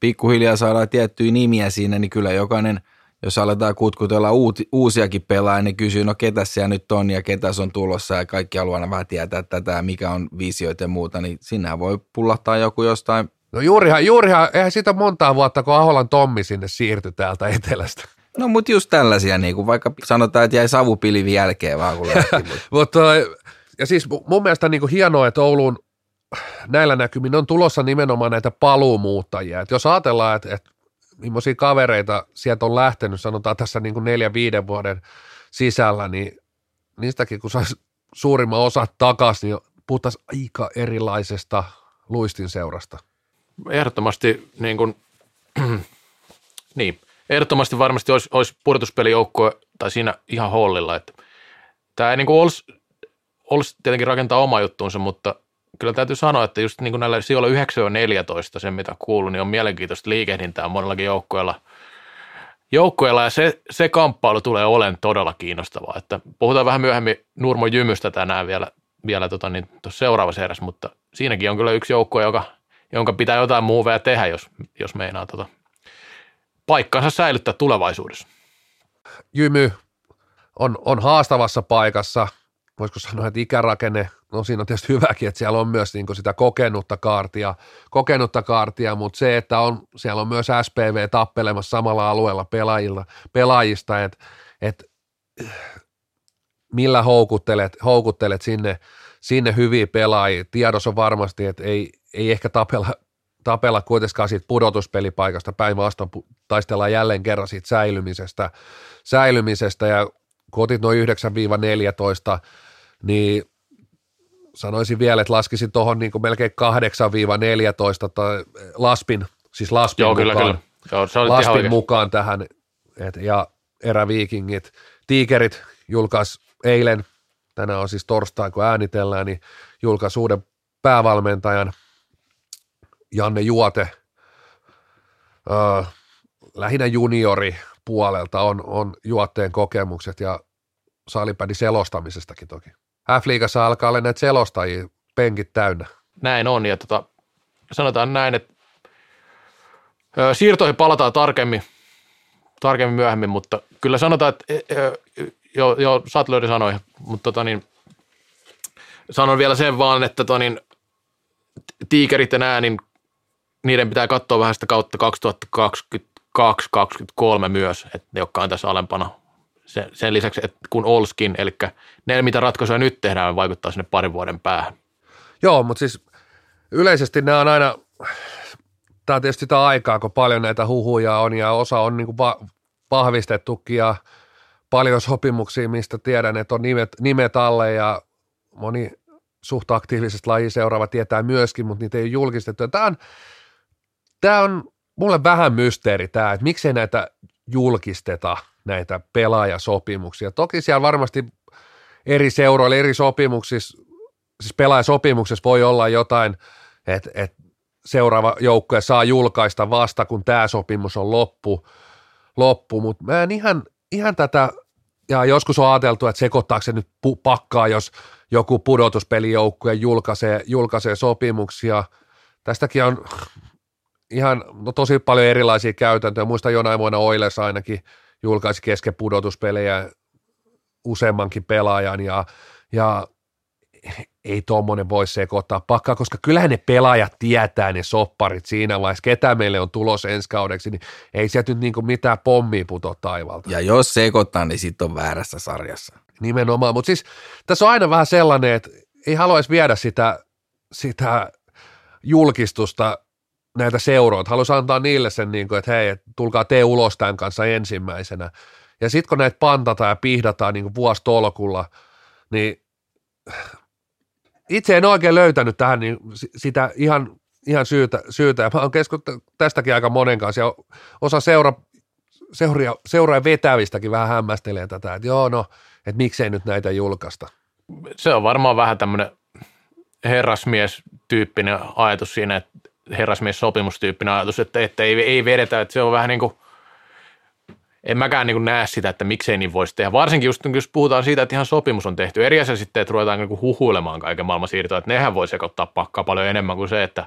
S4: pikkuhiljaa saadaan tiettyjä nimiä siinä, niin kyllä jokainen, jos aletaan kutkutella uuti, uusiakin pelaajia, niin kysyy, no ketä siellä nyt on ja ketä on tulossa ja kaikki haluaa vähän tietää tätä, mikä on visioita ja muuta, niin sinä voi pullahtaa joku jostain
S2: No juurihan, juurihan, eihän siitä montaa vuotta, kun Aholan Tommi sinne siirtyi täältä etelästä.
S4: No mutta just tällaisia, niin kuin vaikka sanotaan, että jäi savupilvi jälkeen vaan kun lähti. Mutta
S2: Mutta, ja siis mun mielestä niin kuin hienoa, että Ouluun näillä näkymin on tulossa nimenomaan näitä paluumuuttajia. Et jos ajatellaan, että, että millaisia kavereita sieltä on lähtenyt, sanotaan tässä niin kuin neljän, viiden vuoden sisällä, niin niistäkin kun saisi suurimman osa takaisin, niin puhuttaisiin aika erilaisesta luistin seurasta.
S3: ehdottomasti niin kuin, niin, ehdottomasti varmasti olisi, olisi pudotuspelijoukkue tai siinä ihan hollilla, että tämä ei niin kuin olisi, olisi tietenkin rakentaa oma juttuunsa, mutta kyllä täytyy sanoa, että just niin kuin näillä sijoilla 9-14, sen mitä kuuluu, niin on mielenkiintoista liikehdintää monellakin joukkueella, joukkueella ja se, se kamppailu tulee olemaan todella kiinnostavaa, että puhutaan vähän myöhemmin Nurmo Jymystä tänään vielä, vielä tota, niin, seuraavassa erässä, mutta siinäkin on kyllä yksi joukkue, joka, jonka pitää jotain muuveja tehdä, jos, jos meinaa tota, paikkansa säilyttää tulevaisuudessa.
S2: Jymy on, on haastavassa paikassa, voisiko sanoa, että ikärakenne, no siinä on tietysti hyväkin, että siellä on myös niin sitä kokenutta kaartia, kokenutta kaartia, mutta se, että on, siellä on myös SPV tappelemassa samalla alueella pelaajilla, pelaajista, että, että millä houkuttelet, houkuttelet sinne, sinne hyviä pelaajia. Tiedossa on varmasti, että ei, ei ehkä tapella, tapella kuitenkaan siitä pudotuspelipaikasta, päinvastoin taistellaan jälleen kerran siitä säilymisestä, säilymisestä. Ja kun otit noin 9-14, niin sanoisin vielä, että laskisin tuohon niin melkein 8-14 tai Laspin, siis Laspin
S3: Joo,
S2: mukaan,
S3: kyllä, kyllä. Joo, se
S2: Laspin mukaan tähän, et, ja eräviikingit, tiikerit julkaisi eilen, tänään on siis torstai, kun äänitellään, niin julkaisi uuden päävalmentajan Janne Juote, öö, lähinnä juniori puolelta on, on juotteen kokemukset ja salipädi selostamisestakin toki. F-liigassa alkaa olla näitä selostajia penkit täynnä.
S3: Näin on, ja tota, sanotaan näin, että ö, siirtoihin palataan tarkemmin, tarkemmin myöhemmin, mutta kyllä sanotaan, että ö, jo, jo Satlööri sanoi, mutta tota niin, sanon vielä sen vaan, että tota niin, tiikerit ja nää, niin niiden pitää katsoa vähän sitä kautta 2022-2023 myös, että ne, jotka on tässä alempana. Sen, sen lisäksi, että kun Olskin, eli ne, mitä ratkaisuja nyt tehdään, vaikuttaa sinne parin vuoden päähän.
S2: Joo, mutta siis yleisesti nämä on aina, tämä on tietysti sitä aikaa, kun paljon näitä huhuja on ja osa on niin va- vahvistettukin ja paljon sopimuksia, mistä tiedän, että on nimet, nimet alle ja moni suht aktiivisesti laji seuraava tietää myöskin, mutta niitä ei ole julkistettu. Tämä on, tämä on mulle vähän mysteeri tämä, että miksei näitä julkisteta näitä pelaajasopimuksia. Toki siellä varmasti eri seuroilla, eri sopimuksissa, siis pelaajasopimuksessa voi olla jotain, että, että seuraava joukkue saa julkaista vasta, kun tämä sopimus on loppu, loppu. mutta mä en ihan, ihan tätä, ja joskus on ajateltu, että sekoittaako se nyt pu- pakkaa, jos joku pudotuspelijoukkue julkaisee, julkaisee sopimuksia. Tästäkin on ihan no, tosi paljon erilaisia käytäntöjä. Muistan jonain vuonna Oilers ainakin julkaisi kesken pudotuspelejä useammankin pelaajan ja, ja ei tuommoinen voi sekoittaa pakkaa, koska kyllähän ne pelaajat tietää ne sopparit siinä vaiheessa, ketä meille on tulos ensi kaudeksi, niin ei sieltä nyt niinku mitään pommia putoa taivalta.
S4: Ja jos sekoittaa, niin sitten on väärässä sarjassa.
S2: Nimenomaan, mutta siis tässä on aina vähän sellainen, että ei haluaisi viedä sitä, sitä julkistusta näitä seuroita. Haluaisi antaa niille sen, niin kuin, että hei, tulkaa te ulos tämän kanssa ensimmäisenä. Ja sitten kun näitä pantataan ja pihdataan niin kuin vuositolkulla, niin itse en oikein löytänyt tähän niin si- sitä ihan, ihan syytä, syytä. Ja mä oon keskustellut tästäkin aika monen kanssa ja osa seura, seuria, seuraa vetävistäkin vähän hämmästelee tätä, että joo no, että miksei nyt näitä julkaista.
S3: se on varmaan vähän tämmöinen herrasmies-tyyppinen ajatus siinä, että herrasmies-sopimustyyppinen ajatus, että, että ei, ei vedetä, että se on vähän niin kuin, en mäkään niin näe sitä, että miksei niin voisi tehdä. Varsinkin just jos puhutaan siitä, että ihan sopimus on tehty. Eri asia sitten, että ruvetaan niin huhuilemaan kaiken maailman siirtoa, että nehän voi sekoittaa pakkaa paljon enemmän kuin se, että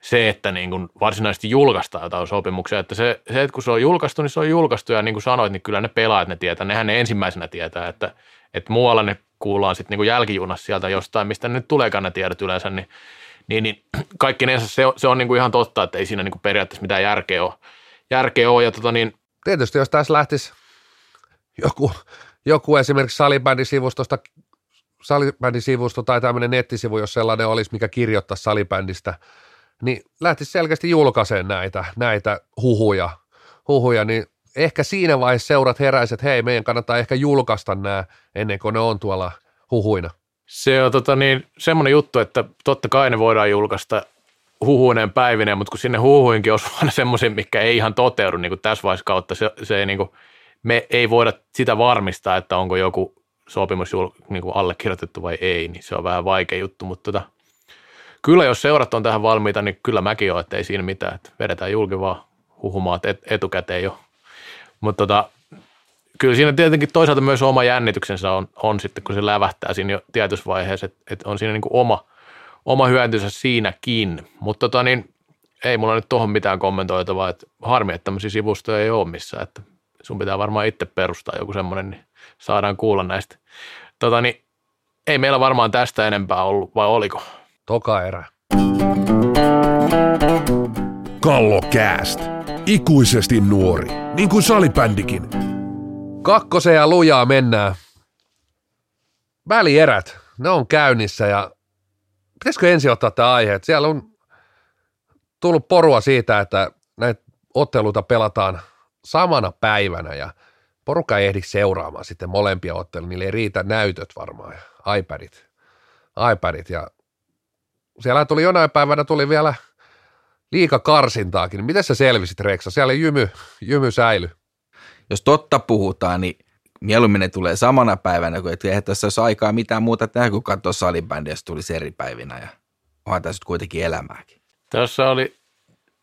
S3: se, että niin kuin varsinaisesti julkaistaan jotain sopimuksia. Että se, se, että kun se on julkaistu, niin se on julkaistu ja niin kuin sanoit, niin kyllä ne pelaajat ne tietää. Nehän ne ensimmäisenä tietää, että, että muualla ne kuullaan sitten niin jälkijunassa sieltä jostain, mistä ne nyt tuleekaan ne tiedot yleensä, niin, niin, niin kaikkinensa se on, se on niin kuin ihan totta, että ei siinä niin kuin periaatteessa mitään järkeä ole. Järkeä ole ja tota niin,
S2: Tietysti jos tässä lähtisi joku, joku esimerkiksi salibändisivustosta salibändisivusto tai tämmöinen nettisivu, jos sellainen olisi, mikä kirjoittaisi salibändistä, niin lähtisi selkeästi julkaiseen näitä, näitä huhuja, huhuja, niin ehkä siinä vaiheessa seurat heräiset, että hei, meidän kannattaa ehkä julkaista nämä ennen kuin ne on tuolla huhuina.
S3: Se on tota niin, semmoinen juttu, että totta kai ne voidaan julkaista huhuineen päivineen, mutta kun sinne huhuinkin on aina semmoisia, mikä ei ihan toteudu niin kuin tässä vaiheessa kautta, se, se ei niin kuin, me ei voida sitä varmistaa, että onko joku sopimus niin kuin allekirjoitettu vai ei, niin se on vähän vaikea juttu, mutta tota, kyllä jos seurat on tähän valmiita, niin kyllä mäkin olen, että ei siinä mitään, että vedetään julki vaan huhumaat et, etukäteen jo. Mutta tota, kyllä siinä tietenkin toisaalta myös oma jännityksensä on, on sitten, kun se lävähtää siinä jo tietyssä vaiheessa, että, että on siinä niin kuin oma, oma hyötynsä siinäkin. Mutta tota, niin, ei mulla nyt tuohon mitään kommentoitavaa, että harmi, että tämmöisiä sivustoja ei ole missään, että sun pitää varmaan itse perustaa joku semmoinen, niin saadaan kuulla näistä. Tota, niin, ei meillä varmaan tästä enempää ollut, vai oliko?
S2: Toka erä.
S1: Kallokääst. Ikuisesti nuori, niin kuin salibändikin.
S2: Kakkoseen ja lujaa mennään. Välierät, ne on käynnissä ja pitäisikö ensin ottaa tämä aihe, että siellä on tullut porua siitä, että näitä otteluita pelataan samana päivänä ja porukka ei ehdi seuraamaan sitten molempia otteluja, niille ei riitä näytöt varmaan ja iPadit, iPadit ja siellä tuli jonain päivänä tuli vielä liika karsintaakin. Miten sä selvisit Reksa? Siellä jymy, jymy säily.
S4: Jos totta puhutaan, niin mieluummin ne tulee samana päivänä, kun eihän tässä olisi aikaa mitään muuta tehdä, kun katsoa salibändiä, jos tulisi eri päivinä. Ja onhan tässä kuitenkin elämääkin.
S3: Tässä oli,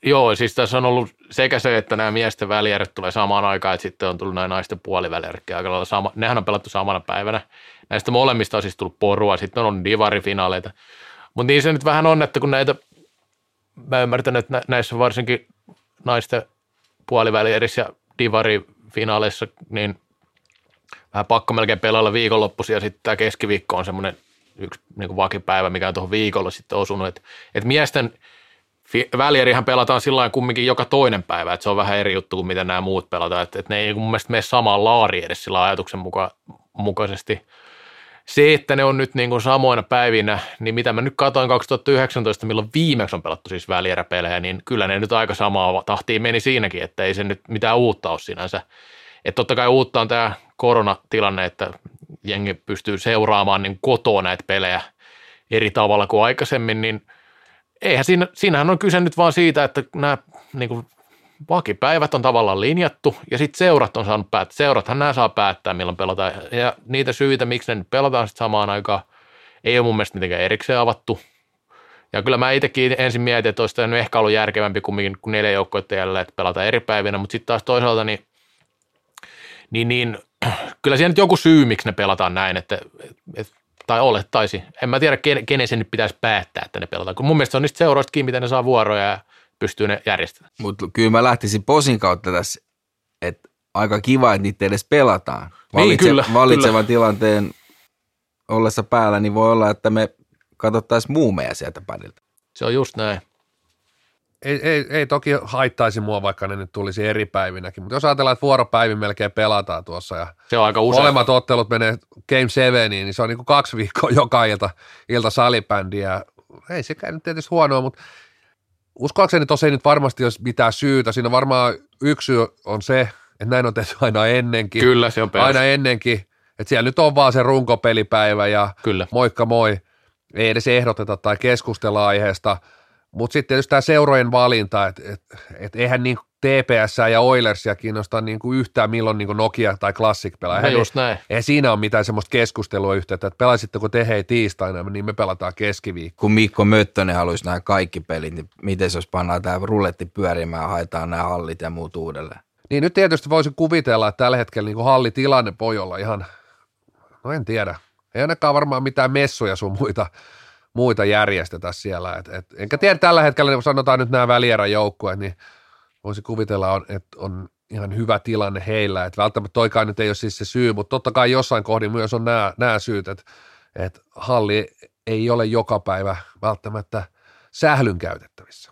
S3: joo, siis tässä on ollut sekä se, että nämä miesten välijärjet tulee samaan aikaan, että sitten on tullut nämä naisten puolivälierretkin aika lailla sama. Nehän on pelattu samana päivänä. Näistä molemmista on siis tullut porua, sitten on divarifinaaleita. Mutta niin se nyt vähän on, että kun näitä, mä ymmärtän, että näissä varsinkin naisten puolivälierissä ja divarifinaaleissa, niin vähän pakko melkein pelailla viikonloppuisin ja sitten tämä keskiviikko on semmoinen yksi niin kuin vakipäivä, mikä on tuohon viikolla sitten osunut. Että et miesten välierihän pelataan sillä kumminkin joka toinen päivä, että se on vähän eri juttu kuin miten nämä muut pelataan. Että et ne ei mun mielestä mene samaan laariin edes sillä ajatuksen muka, mukaisesti – se, että ne on nyt niin kuin samoina päivinä, niin mitä mä nyt katsoin 2019, milloin viimeksi on pelattu siis välieräpelejä, niin kyllä ne nyt aika samaa tahtiin meni siinäkin, että ei se nyt mitään uutta ole sinänsä. Että totta kai uutta on tämä koronatilanne, että jengi pystyy seuraamaan niin kotoa näitä pelejä eri tavalla kuin aikaisemmin, niin eihän siinä, siinähän on kyse nyt vaan siitä, että nämä niin kuin vakipäivät on tavallaan linjattu ja sitten seurat on saanut päättää. Seurathan nämä saa päättää, milloin pelataan. Ja niitä syitä, miksi ne nyt pelataan sitten samaan aikaan, ei ole mun mielestä mitenkään erikseen avattu. Ja kyllä mä itsekin ensin mietin, että olisi nyt ehkä ollut järkevämpi kumminkin kuin neljä joukkoita jäljellä, että pelataan eri päivinä, mutta sitten taas toisaalta niin, niin, niin kyllä siellä nyt joku syy, miksi ne pelataan näin, että, että tai olettaisi. En mä tiedä, kenen se nyt pitäisi päättää, että ne pelataan. Kun mun mielestä se on niistä seuroista kiinni, miten ne saa vuoroja ja pystyy ne järjestämään.
S4: Mutta kyllä mä lähtisin posin kautta tässä, että aika kiva, että niitä edes pelataan.
S3: Valitse, niin, kyllä,
S4: valitsevan
S3: kyllä.
S4: tilanteen ollessa päällä, niin voi olla, että me katsottaisiin muumeja sieltä padilta.
S3: Se on just näin.
S2: Ei, ei, ei toki haittaisi mua, vaikka ne nyt tulisi eri päivinäkin, mutta jos ajatellaan, että vuoropäivin melkein pelataan tuossa ja
S3: se on aika usein.
S2: molemmat ottelut menee Game 7, niin se on niin kuin kaksi viikkoa joka ilta, ilta salibändiä. Ei sekään nyt tietysti huonoa, mutta uskoakseni tosiaan nyt varmasti jos mitään syytä. Siinä varmaan yksi syy on se, että näin on tehty aina ennenkin.
S3: Kyllä, se on
S2: perus. Aina ennenkin. Että siellä nyt on vaan se runkopelipäivä ja
S3: Kyllä.
S2: moikka moi. Ei edes ehdoteta tai keskustella aiheesta. Mutta sitten tietysti tämä seurojen valinta, että et, et eihän niin TPS ja Oilersia kiinnosta niin kuin yhtään milloin niin kuin Nokia tai Classic pelaa.
S3: No just näin.
S2: Ei siinä ole mitään semmoista keskustelua yhteyttä, että pelaisitteko te hei tiistaina, niin me pelataan keskiviikko.
S4: Kun Mikko Möttönen haluaisi nämä kaikki pelit, niin miten se jos pannaan tämä rulletti pyörimään ja haetaan nämä hallit ja muut uudelleen?
S2: Niin nyt tietysti voisin kuvitella, että tällä hetkellä niin kuin hallitilanne voi olla ihan, no en tiedä, ei ainakaan varmaan mitään messuja sun muita, muita järjestetä siellä. Et, et, enkä tiedä tällä hetkellä, kun sanotaan nyt nämä välierän joukkueet, niin voisi kuvitella, on, että on ihan hyvä tilanne heillä. Että välttämättä toikaan nyt ei ole siis se syy, mutta totta kai jossain kohdin myös on nämä, nämä syyt, että, että halli ei ole joka päivä välttämättä sählyn käytettävissä.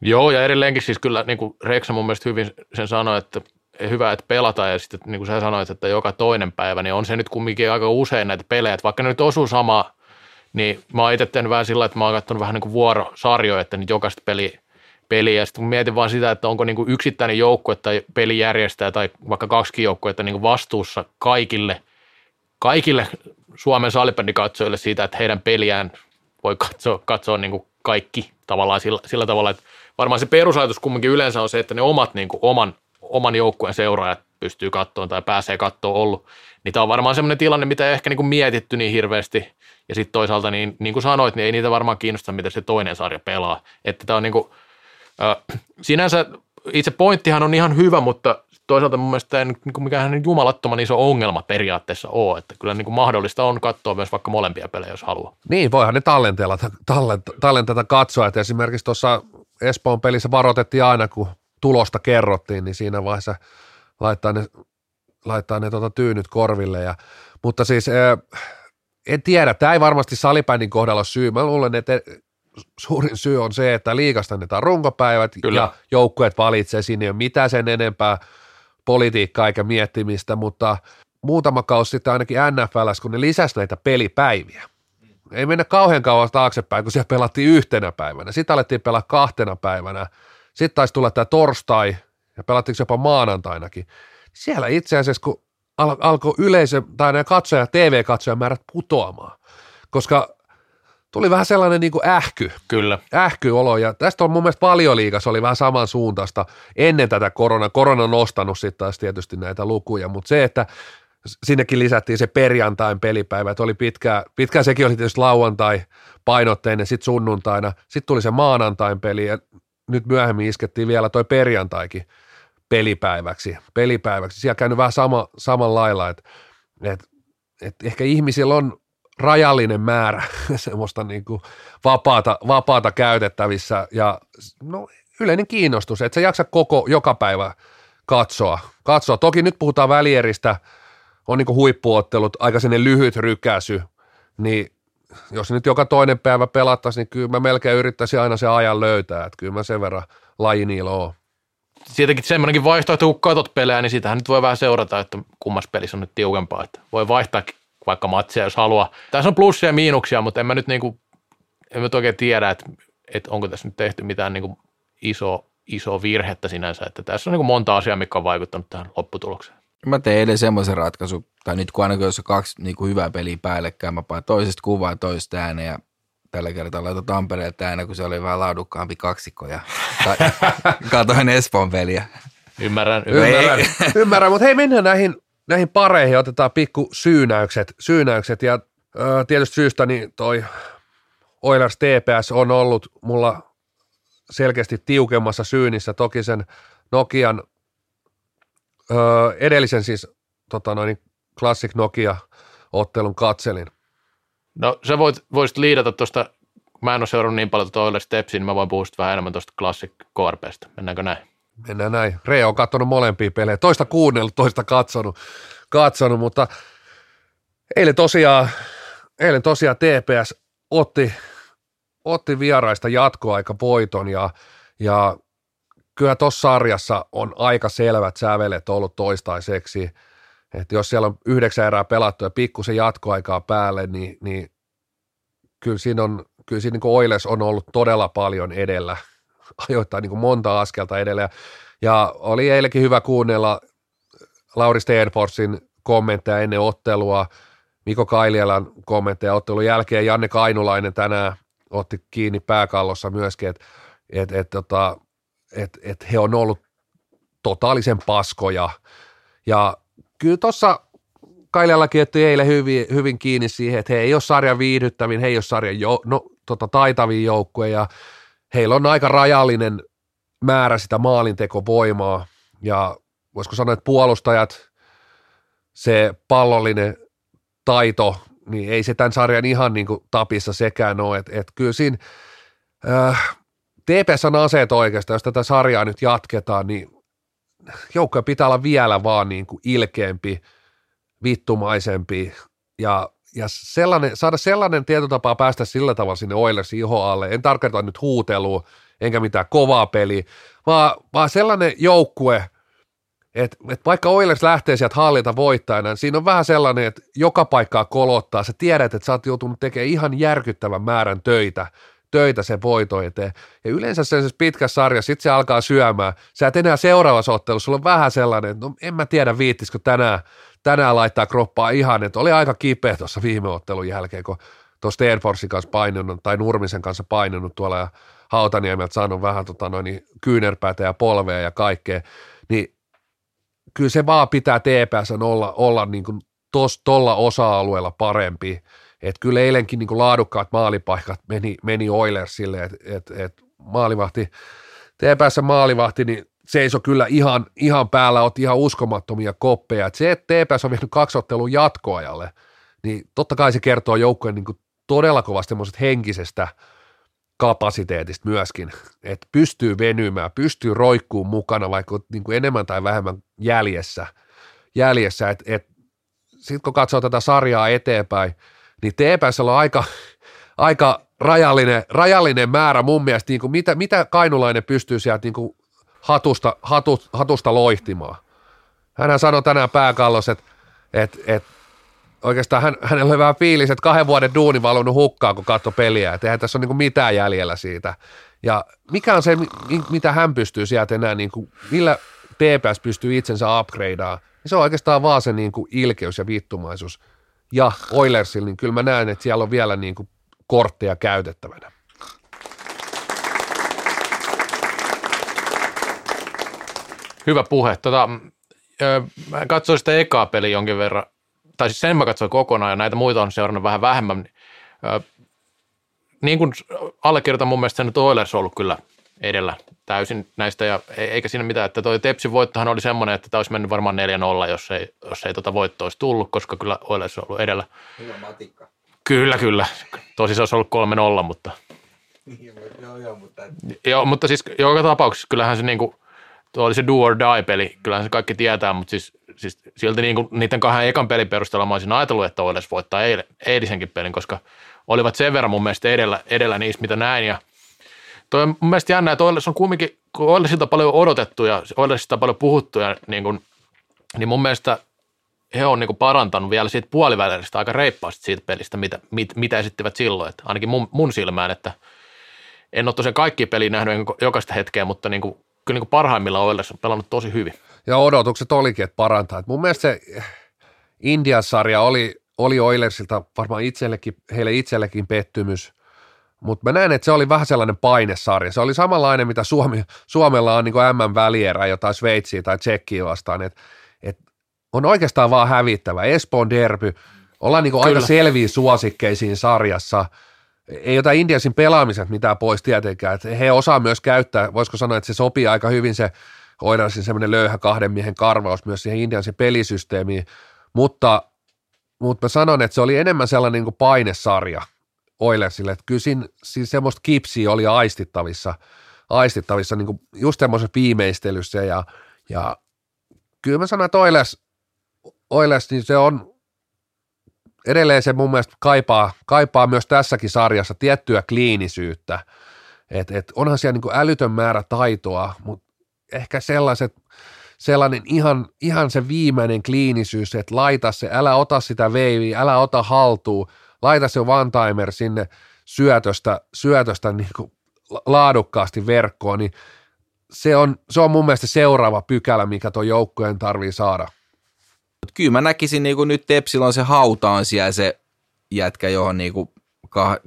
S3: Joo, ja edelleenkin siis kyllä niin kuin Reksa mun mielestä hyvin sen sanoi, että hyvä, että pelataan ja sitten niin kuin sä sanoit, että joka toinen päivä, niin on se nyt kumminkin aika usein näitä pelejä, että vaikka ne nyt osuu sama, niin mä oon itse tehnyt vähän sillä, että mä oon katsonut vähän niin kuin vuorosarjoja, että nyt jokaista peli, peliä, ja sitten mietin vaan sitä, että onko niin kuin yksittäinen joukkue tai pelijärjestäjä tai vaikka kaksi joukkuetta kuin vastuussa kaikille, kaikille Suomen salibändikatsojille siitä, että heidän peliään voi katsoa, katsoa kuin kaikki tavallaan sillä, sillä tavalla, että varmaan se perusajatus kumminkin yleensä on se, että ne omat niin kuin oman, oman joukkueen seuraajat pystyy katsoa tai pääsee katsoa ollut. Niin tämä on varmaan semmoinen tilanne, mitä ei ehkä niin kuin mietitty niin hirveästi. Ja sitten toisaalta, niin, niin kuin sanoit, niin ei niitä varmaan kiinnosta, miten se toinen sarja pelaa. Että tämä on niin kuin, äh, sinänsä itse pointtihan on ihan hyvä, mutta toisaalta mun mielestä ei niin mikään jumalattoman iso ongelma periaatteessa ole, että kyllä niin kuin mahdollista on katsoa myös vaikka molempia pelejä, jos haluaa.
S2: Niin, voihan ne tallenteella, tallent, tallenteta katsoa, että esimerkiksi tuossa Espoon pelissä varoitettiin aina, kun tulosta kerrottiin, niin siinä vaiheessa laittaa ne, laittaa ne tuota tyynyt korville. Ja, mutta siis en tiedä, tämä ei varmasti salibändin kohdalla ole syy. Mä luulen, että suurin syy on se, että liikasta annetaan runkopäivät Kyllä. ja joukkueet valitsee sinne, ei ole mitään sen enempää politiikkaa eikä miettimistä, mutta muutama kausi sitten ainakin NFLs, kun ne lisäsi näitä pelipäiviä. Ei mennä kauhean kauan taaksepäin, kun siellä pelattiin yhtenä päivänä. Sitten alettiin pelaa kahtena päivänä. Sitten taisi tulla tämä torstai ja pelattiinko jopa maanantainakin. Siellä itse asiassa, kun al- alkoi yleisö tai nämä katsoja, TV-katsojamäärät putoamaan, koska tuli vähän sellainen niin kuin ähky.
S3: Kyllä.
S2: Ähkyolo, ja tästä on mun mielestä paljon liikas, oli vähän samansuuntaista ennen tätä korona. Korona on nostanut sitten taas tietysti näitä lukuja, mutta se, että sinnekin lisättiin se perjantain pelipäivä, että oli pitkä, pitkään sekin oli tietysti lauantai painotteinen, sitten sunnuntaina, sitten tuli se maanantain peli, ja nyt myöhemmin iskettiin vielä toi perjantaikin pelipäiväksi, pelipäiväksi. Siellä käynyt vähän sama, samalla lailla, että, että, että ehkä ihmisillä on rajallinen määrä semmoista niin kuin vapaata, vapaata käytettävissä ja no, yleinen kiinnostus, että se jaksa koko, joka päivä katsoa. katsoa. Toki nyt puhutaan välieristä, on niin huippuottelut, aika sinne lyhyt rykäsy, niin jos nyt joka toinen päivä pelattaisiin, niin kyllä mä melkein yrittäisin aina se ajan löytää, että kyllä mä sen verran laji niillä
S3: Siitäkin semmoinenkin vaihtoehto, kun katsot pelejä, niin sitähän nyt voi vähän seurata, että kummassa pelissä on nyt tiukempaa, että voi vaihtaa vaikka matsia, jos haluaa. Tässä on plussia ja miinuksia, mutta en mä nyt niinku, en mä oikein tiedä, että, että onko tässä nyt tehty mitään niinku iso, iso virhettä sinänsä, että tässä on niinku monta asiaa, mikä on vaikuttanut tähän lopputulokseen.
S4: Mä teen eilen semmoisen ratkaisun, tai nyt kun ainakin jos on kaksi niin kuin hyvää peliä päällekkäin, mä panen toisesta kuvaa ja toisesta ääneen ja tällä kertaa laitan Tampereelta ääneen, kun se oli vähän laadukkaampi kaksikko ja katoin Espoon peliä.
S3: Ymmärrän, ymmärrän.
S2: ymmärrän, mutta hei mennään näihin näihin pareihin otetaan pikku syynäykset, syynäykset ja ö, tietysti syystä niin toi Oilers TPS on ollut mulla selkeästi tiukemmassa syynissä. Toki sen Nokian ö, edellisen siis tota noin, Classic Nokia-ottelun katselin.
S3: No sä voit, voisit liidata tuosta, mä en ole seurannut niin paljon tuota Oilers niin mä voin puhua vähän enemmän tuosta Classic KRPstä. Mennäänkö näin?
S2: Mennään näin. Reo on katsonut molempia pelejä. Toista kuunnellut, toista katsonut, katsonut mutta eilen tosiaan, eilen tosiaan TPS otti, otti vieraista jatkoaika voiton ja, ja kyllä tuossa sarjassa on aika selvät sävelet ollut toistaiseksi. Että jos siellä on yhdeksän erää pelattu ja pikkusen jatkoaikaa päälle, niin, niin kyllä siinä on, kyllä siinä niin Oiles on ollut todella paljon edellä – ajoittaa niin monta askelta edelleen. Ja oli eilenkin hyvä kuunnella Lauri Stenforsin kommentteja ennen ottelua, Miko Kailialan kommentteja ottelun jälkeen. Janne Kainulainen tänään otti kiinni pääkallossa myöskin, että et, et, tota, et, et he on ollut totaalisen paskoja. Ja kyllä tuossa Kailialakin otti eilen hyvin, hyvin kiinni siihen, että he ei ole sarjan viihdyttävin, he ei ole sarjan jo, no, tota, taitavin joukkue ja heillä on aika rajallinen määrä sitä maalintekovoimaa ja voisiko sanoa, että puolustajat, se pallollinen taito niin ei se tämän sarjan ihan niin kuin tapissa sekään ole. Että et kyllä siinä äh, TPS on aseet oikeastaan, jos tätä sarjaa nyt jatketaan, niin joukkoja pitää olla vielä vaan niin kuin ilkeämpi, vittumaisempi ja, ja sellainen, saada sellainen tietotapa päästä sillä tavalla sinne Oilersin iho alle. En tarkoita nyt huutelua, enkä mitään kovaa peliä, vaan, vaan sellainen joukkue, että et vaikka Oilers lähtee sieltä hallita voittajana, niin siinä on vähän sellainen, että joka paikkaa kolottaa. Sä tiedät, että sä oot joutunut tekemään ihan järkyttävän määrän töitä, töitä sen voito eteen. Ja yleensä sen pitkässä sarjassa sitten se alkaa syömään. Sä et enää seuraavassa ottelussa, sulla on vähän sellainen, että no en mä tiedä viittisikö tänään, tänään laittaa kroppaa ihan, että oli aika kipeä tuossa viime ottelun jälkeen, kun tuossa Stenforsin kanssa painunut tai Nurmisen kanssa painunut tuolla ja Hautaniemeltä saanut vähän tota noin, niin kyynärpäätä ja polvea ja kaikkea, niin kyllä se vaan pitää TPS olla, olla niin kuin tos, tolla osa-alueella parempi. Että kyllä eilenkin niin laadukkaat maalipaikat meni, meni Oilersille, että et, et maalivahti, TPS maalivahti, niin seiso kyllä ihan, ihan päällä, otti ihan uskomattomia koppeja. Et se, että TPS on vienyt kaksi ottelua jatkoajalle, niin totta kai se kertoo joukkojen niin todella kovasti henkisestä – kapasiteetista myöskin, että pystyy venymään, pystyy roikkuun mukana vaikka niin kuin enemmän tai vähemmän jäljessä, jäljessä että et, sitten kun katsoo tätä sarjaa eteenpäin, niin TPS on aika, aika rajallinen, rajallinen määrä mun mielestä, niin kuin mitä, mitä kainulainen pystyy sieltä niin kuin hatusta, hatu, hatusta loihtimaan. Hänhän sanoi tänään pääkallos, että, että, että oikeastaan hän, hänellä oli vähän fiilis, että kahden vuoden duuni valunut hukkaa, kun katsoi peliä, että eihän tässä ole niin mitään jäljellä siitä. Ja mikä on se, mitä hän pystyy sieltä enää, niin kuin, millä TPS pystyy itsensä upgradeaan, niin se on oikeastaan vaan se niin kuin ilkeys ja viittumaisuus. Ja Oilersilla, niin kyllä mä näen, että siellä on vielä niin kuin kortteja käytettävänä.
S3: Hyvä puhe. Tota, mä katsoin sitä ekaa peli jonkin verran tai siis sen mä katsoin kokonaan ja näitä muita on seurannut vähän vähemmän. Niin, kuin allekirjoitan mun mielestä sen, että Oilers on ollut kyllä edellä täysin näistä, ja e-, eikä siinä mitään, että toi Tepsin voittohan oli semmoinen, että tämä olisi mennyt varmaan 4-0, jos ei, jos ei tuota voittoa olisi tullut, koska kyllä Oilers on ollut edellä.
S4: Hyvä matikka.
S3: Kyllä, kyllä. Tosi se olisi ollut 3-0, mutta...
S4: joo, joo, mutta...
S3: Joo, mutta siis joka tapauksessa kyllähän se niinku, tuo oli se do or die peli, kyllähän se kaikki tietää, mutta siis siis silti niin kuin niiden kahden ekan pelin perusteella mä olisin ajatellut, että Oilers voittaa eilisenkin pelin, koska olivat sen verran mun mielestä edellä, edellä niistä, mitä näin. Ja toi on mun mielestä jännä, että Oilers on kumminkin, kun Oilersilta paljon odotettu ja Oilersista paljon puhuttu, ja niin, kuin, niin mun mielestä he on niin kuin parantanut vielä siitä puolivälistä aika reippaasti siitä pelistä, mitä, mit, mitä esittivät silloin. Että ainakin mun, mun silmään, että en ole tosiaan kaikki peliä nähnyt jokaista hetkeä, mutta niin kuin, kyllä niin parhaimmillaan Oilers on pelannut tosi hyvin
S2: ja odotukset olikin, että parantaa. Et mun mielestä se Indian-sarja oli, oli Oilersilta varmaan itsellekin, heille itsellekin pettymys, mutta mä näen, että se oli vähän sellainen painesarja. Se oli samanlainen, mitä Suomi, Suomella on niin M-välierä jotain Sveitsiä tai Tsekkiä vastaan, että et on oikeastaan vaan hävittävä. Espoon derby, ollaan niin aika selviä suosikkeisiin sarjassa, ei ota Indiasin pelaamiset mitään pois tietenkään, että he osaa myös käyttää, voisiko sanoa, että se sopii aika hyvin se Oilersin semmoinen löyhä kahden miehen karvaus myös siihen Indiansin pelisysteemiin, mutta, mutta mä sanon, että se oli enemmän sellainen niin kuin painesarja Oilersille, että kyllä siinä, siinä semmoista kipsiä oli aistittavissa, aistittavissa niin kuin just semmoisessa viimeistelyssä ja, ja kyllä mä sanon, että Oilers, Oilers niin se on edelleen se mun mielestä kaipaa, kaipaa myös tässäkin sarjassa tiettyä kliinisyyttä, että et onhan siellä niin älytön määrä taitoa, mutta ehkä sellaiset, sellainen ihan, ihan se viimeinen kliinisyys, että laita se, älä ota sitä veiviä, älä ota haltuun, laita se one-timer sinne syötöstä, syötöstä niin kuin laadukkaasti verkkoon, niin se on, se on mun mielestä seuraava pykälä, mikä tuon joukkueen tarvii saada.
S4: Kyllä mä näkisin niin kuin nyt Tepsillä on se hautaan siellä se jätkä, johon niin kuin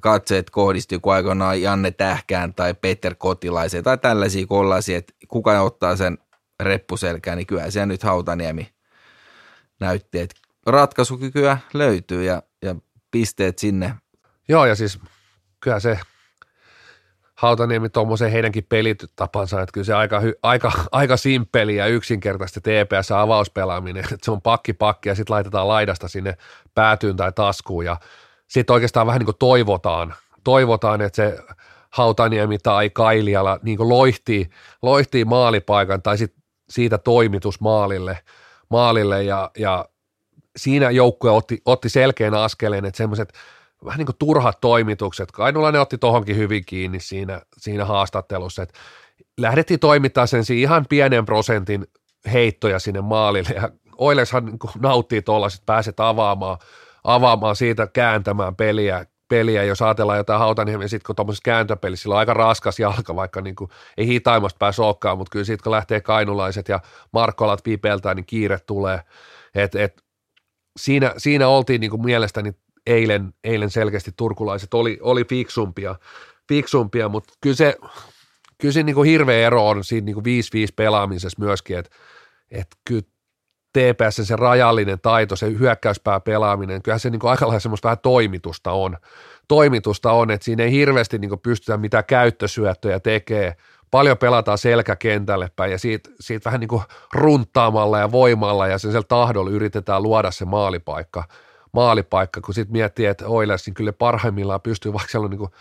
S4: katseet kohdistuu kuin aikoinaan Janne Tähkään tai Peter Kotilaiseen tai tällaisia kollaisia, että kuka ottaa sen reppuselkään, niin kyllä se nyt Hautaniemi näytti, että ratkaisukykyä löytyy ja pisteet sinne.
S2: Joo ja siis kyllä se Hautaniemi tuommoisen heidänkin pelitapansa, että kyllä se aika, aika, aika simppeli ja yksinkertaisesti TPS-avauspelaaminen, että se on pakki pakki ja sitten laitetaan laidasta sinne päätyyn tai taskuun ja sitten oikeastaan vähän niin kuin toivotaan, toivotaan, että se Hautaniemi tai Kailiala niin kuin loihtii, loihtii maalipaikan tai sit siitä toimitus maalille, maalille ja, ja siinä joukkue otti, otti selkeän askeleen, että semmoiset vähän niin kuin turhat toimitukset, ne otti tohonkin hyvin kiinni siinä, siinä haastattelussa, että lähdettiin toimittaa sen ihan pienen prosentin heittoja sinne maalille ja Oileshan niin nauttii tuolla, että pääset avaamaan, avaamaan siitä kääntämään peliä, peliä, jos ajatellaan jotain Hautaniemen, sitten kun tuommoisessa kääntöpelissä sillä on aika raskas jalka, vaikka niin kuin, ei hitaimmasta pääse olekaan, mutta kyllä sitten kun lähtee kainulaiset ja Markkolat pipeltää, niin kiire tulee. Et, et, siinä, siinä oltiin niin kuin mielestäni eilen, eilen selkeästi turkulaiset oli, oli fiksumpia, fiksumpia, mutta kyllä se, kyllä se niin kuin hirveä ero on siinä niin kuin 5-5 pelaamisessa myöskin, että että kyllä TPS se rajallinen taito, se hyökkäyspää pelaaminen, kyllähän se niin kuin aika lailla semmoista vähän toimitusta on. Toimitusta on, että siinä ei hirveästi niin kuin pystytä mitään käyttösyöttöjä tekee. Paljon pelataan selkäkentälle päin ja siitä, siitä vähän niin kuin runtaamalla ja voimalla ja sen tahdolla yritetään luoda se maalipaikka. maalipaikka kun sitten miettii, että Oilers niin kyllä parhaimmillaan pystyy vaikka siellä niin kuin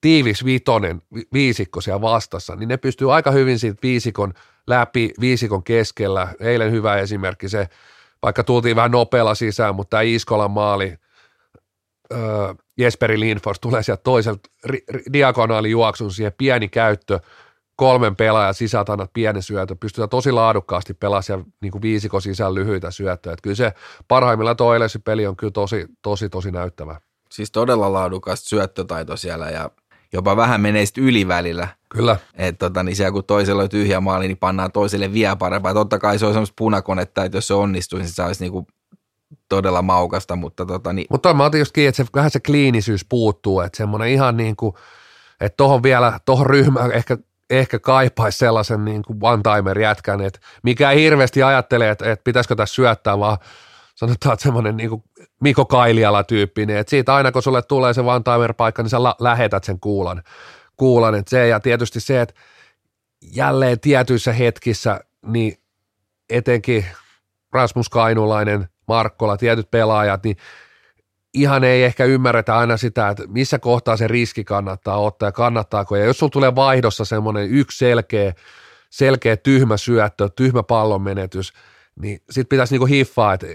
S2: tiivis vitonen viisikko siellä vastassa, niin ne pystyy aika hyvin siitä viisikon läpi, viisikon keskellä. Eilen hyvä esimerkki se, vaikka tultiin vähän nopealla sisään, mutta tämä Iskolan maali, öö, Jesperi Lindfors tulee sieltä toiselta ri- diagonaalijuoksun siihen pieni käyttö, kolmen pelaajan sisältä annat pienen syötö, pystytään tosi laadukkaasti pelaamaan siellä niin kuin viisikon sisään lyhyitä syöttöjä. Että kyllä se parhaimmillaan tuo peli on kyllä tosi, tosi, tosi näyttävä.
S4: Siis todella laadukas syöttötaito siellä ja jopa vähän menee sitten ylivälillä.
S2: Kyllä.
S4: Että tota, niin siellä kun toisella on tyhjä maali, niin pannaan toiselle vielä parempaa. Totta kai se on semmoista punakonetta, että jos se onnistuisi, niin se olisi niinku todella maukasta, mutta tota niin.
S2: Mutta mä otin just kiinni, että se, vähän se kliinisyys puuttuu, että semmoinen ihan niin kuin, että tohon vielä, tohon ryhmään ehkä, ehkä kaipaisi sellaisen niin kuin one-timer jätkän, että mikä ei hirveästi ajattele, että, että pitäisikö tässä syöttää, vaan sanotaan, että semmoinen niin kuin Miko Kailiala tyyppinen, että siitä aina kun sulle tulee se one timer paikka, niin sä la- lähetät sen kuulan, kuulan että se, ja tietysti se, että jälleen tietyissä hetkissä, niin etenkin Rasmus Kainulainen, Markkola, tietyt pelaajat, niin ihan ei ehkä ymmärretä aina sitä, että missä kohtaa se riski kannattaa ottaa ja kannattaako. Ja jos sulla tulee vaihdossa semmoinen yksi selkeä, selkeä tyhmä syöttö, tyhmä pallon menetys, niin sitten pitäisi niinku hiffaa, että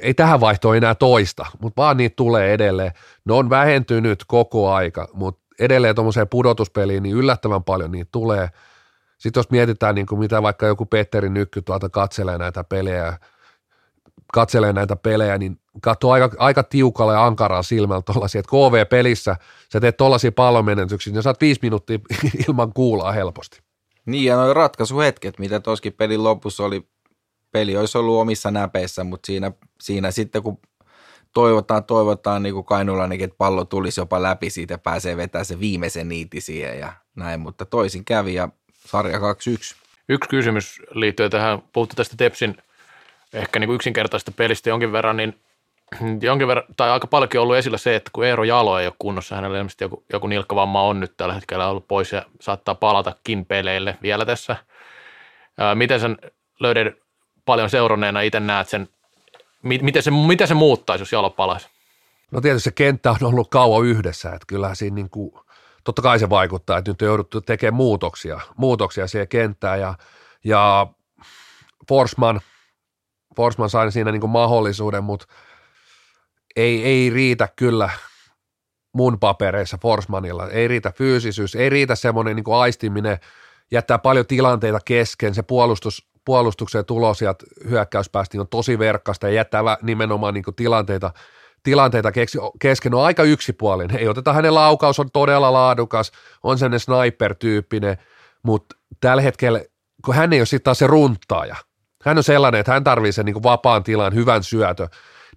S2: ei tähän vaihtoon enää toista, mutta vaan niitä tulee edelleen. Ne on vähentynyt koko aika, mutta edelleen tuommoiseen pudotuspeliin niin yllättävän paljon niitä tulee. Sitten jos mietitään, niin kuin mitä vaikka joku Petteri Nykky tuolta katselee näitä pelejä, katselee näitä pelejä, niin katsoo aika, aika tiukalle ja ankaraa silmällä tuollaisia, että KV-pelissä sä teet tuollaisia pallonmenetyksiä, niin saat viisi minuuttia ilman kuulaa helposti.
S4: Niin ja noin ratkaisuhetket, mitä tuossakin pelin lopussa oli peli olisi ollut omissa näpeissä, mutta siinä, siinä sitten kun toivotaan, toivotaan niin kuin Kainulainen, että pallo tulisi jopa läpi siitä ja pääsee vetämään se viimeisen niitti siihen ja näin, mutta toisin kävi ja sarja 2-1.
S3: Yksi kysymys liittyy tähän, puhuttu tästä Tepsin ehkä niin kuin yksinkertaista pelistä jonkin verran, niin jonkin verran, tai aika paljonkin ollut esillä se, että kun Eero Jalo ei ole kunnossa, hänellä ilmeisesti joku, joku nilkkavamma on nyt tällä hetkellä ollut pois ja saattaa palatakin peleille vielä tässä. Ää, miten sen löydät paljon seuranneena itse näet sen, miten se, miten se muuttaisi, jos jalo palaisi?
S2: No tietysti se kenttä on ollut kauan yhdessä, että kyllähän siinä niin kuin, totta kai se vaikuttaa, että nyt on jouduttu tekemään muutoksia, muutoksia siihen kenttään ja, ja Forsman, Forsman sai siinä niin mahdollisuuden, mutta ei, ei riitä kyllä mun papereissa Forsmanilla, ei riitä fyysisyys, ei riitä semmoinen niin aistiminen, jättää paljon tilanteita kesken, se puolustus puolustukseen tulo sieltä hyökkäyspäästä niin on tosi verkkasta ja jättää nimenomaan niin tilanteita, tilanteita kesken. On aika yksipuolinen. Ei oteta hänen laukaus on todella laadukas, on sen sniper-tyyppinen, mutta tällä hetkellä, kun hän ei ole sitten taas se runtaaja, hän on sellainen, että hän tarvitsee sen niin vapaan tilan, hyvän syötö,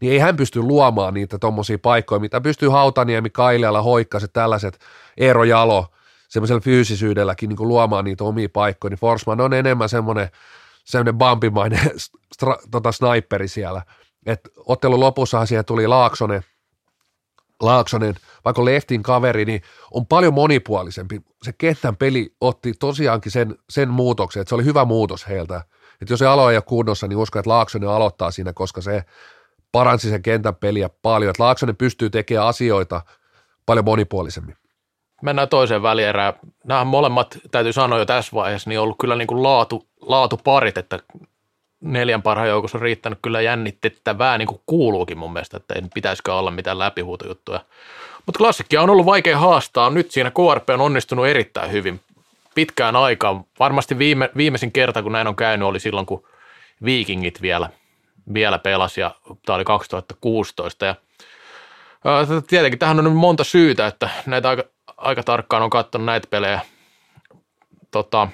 S2: niin ei hän pysty luomaan niitä tuommoisia paikkoja, mitä pystyy Hautaniemi, Kailiala, Hoikkaset, tällaiset, Eero Jalo, semmoisella fyysisyydelläkin niin luomaan niitä omia paikkoja, niin Forsman on enemmän semmoinen – semmoinen bambimainen stra, tota, sniperi siellä. Et ottelun lopussahan siihen tuli Laaksonen, Laaksonen, vaikka Lehtin kaveri, niin on paljon monipuolisempi. Se kentän peli otti tosiaankin sen, sen muutoksen, että se oli hyvä muutos heiltä. Että jos se alo ei ole kunnossa, niin uskon, että Laaksonen aloittaa siinä, koska se paransi sen kentän peliä paljon. Että Laaksonen pystyy tekemään asioita paljon monipuolisemmin.
S3: Mennään toiseen välierään. Nämä molemmat, täytyy sanoa jo tässä vaiheessa, niin on ollut kyllä niin kuin laatu, laatuparit, että neljän parhaan joukossa on riittänyt kyllä jännitettävää, niin kuin kuuluukin mun mielestä, että ei pitäisikö olla mitään läpihuutojuttuja. Mutta klassikkia on ollut vaikea haastaa. Nyt siinä KRP on onnistunut erittäin hyvin pitkään aikaan. Varmasti viime, viimeisin kerta, kun näin on käynyt, oli silloin, kun Vikingit vielä, vielä pelasi ja tämä oli 2016. Ja, ää, tietenkin tähän on nyt monta syytä, että näitä aika, aika tarkkaan on katsonut näitä pelejä. Tota,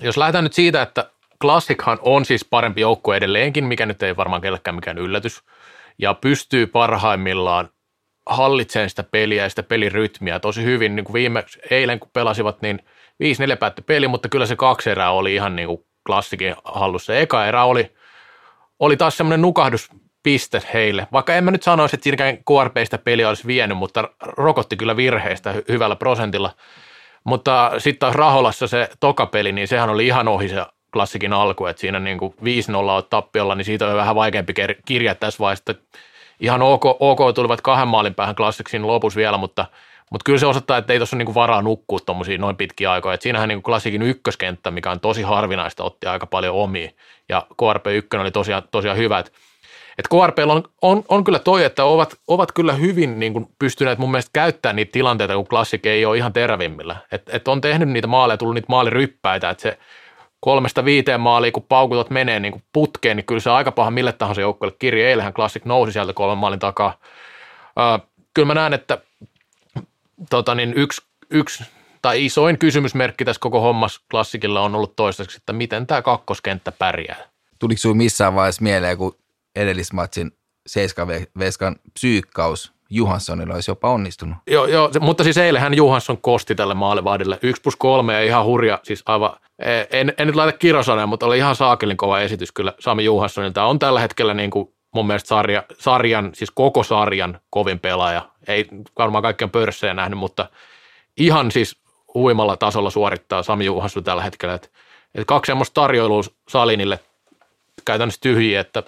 S3: jos lähdetään nyt siitä, että Classichan on siis parempi joukkue edelleenkin, mikä nyt ei varmaan kellekään mikään yllätys, ja pystyy parhaimmillaan hallitsemaan sitä peliä ja sitä pelirytmiä tosi hyvin. Niin kuin viime eilen kun pelasivat, niin 5-4 päättyi peli, mutta kyllä se kaksi erää oli ihan niin kuin klassikin hallussa. Eka erä oli, oli taas semmoinen nukahduspiste heille. Vaikka en mä nyt sanoisi, että siinäkään KRPistä peliä olisi vienyt, mutta rokotti kyllä virheistä hyvällä prosentilla. Mutta sitten taas Raholassa se tokapeli, niin sehän oli ihan ohi se klassikin alku, että siinä niin kuin 5-0 on tappiolla, niin siitä on vähän vaikeampi kirjaa tässä vaiheessa. Ihan ok, ok tulivat kahden maalin päähän klassiksin lopussa vielä, mutta, mutta kyllä se osoittaa, että ei tuossa ole niin varaa nukkua tuommoisia noin pitkiä aikoja. Et siinähän niin klassikin ykköskenttä, mikä on tosi harvinaista, otti aika paljon omiin. Ja KRP 1 oli tosiaan, tosiaan hyvä. Et, KRP on, on, on, kyllä toi, että ovat, ovat kyllä hyvin niin kuin pystyneet mun mielestä käyttämään niitä tilanteita, kun klassik ei ole ihan terävimmillä. Et, et on tehnyt niitä maaleja, tullut niitä maaliryppäitä, että se kolmesta viiteen maaliin, kun paukutot menee niin kuin putkeen, niin kyllä se aika paha mille tahansa joukkueelle kirja. Eilähän Classic nousi sieltä kolmen maalin takaa. Äh, kyllä mä näen, että tota niin, yksi, yksi tai isoin kysymysmerkki tässä koko hommassa klassikilla on ollut toistaiseksi, että miten tämä kakkoskenttä pärjää.
S4: Tuliko sinulla missään vaiheessa mieleen, kun edellismatsin Seiska Veskan psyykkaus Johanssonilla olisi jopa onnistunut.
S3: Joo, joo mutta siis eilähän Johansson kosti tälle maalevahdille. 1 plus 3 ja ihan hurja, siis aivan, en, en nyt laita kirosanoja, mutta oli ihan saakelin kova esitys kyllä Sami Johanssonilta. On tällä hetkellä niin kuin mun mielestä sarja, sarjan, siis koko sarjan kovin pelaaja. Ei varmaan kaikkien pörssejä nähnyt, mutta ihan siis huimalla tasolla suorittaa Sami Juhansson tällä hetkellä. Et, et kaksi semmoista tarjoilua Salinille käytännössä tyhjiä, että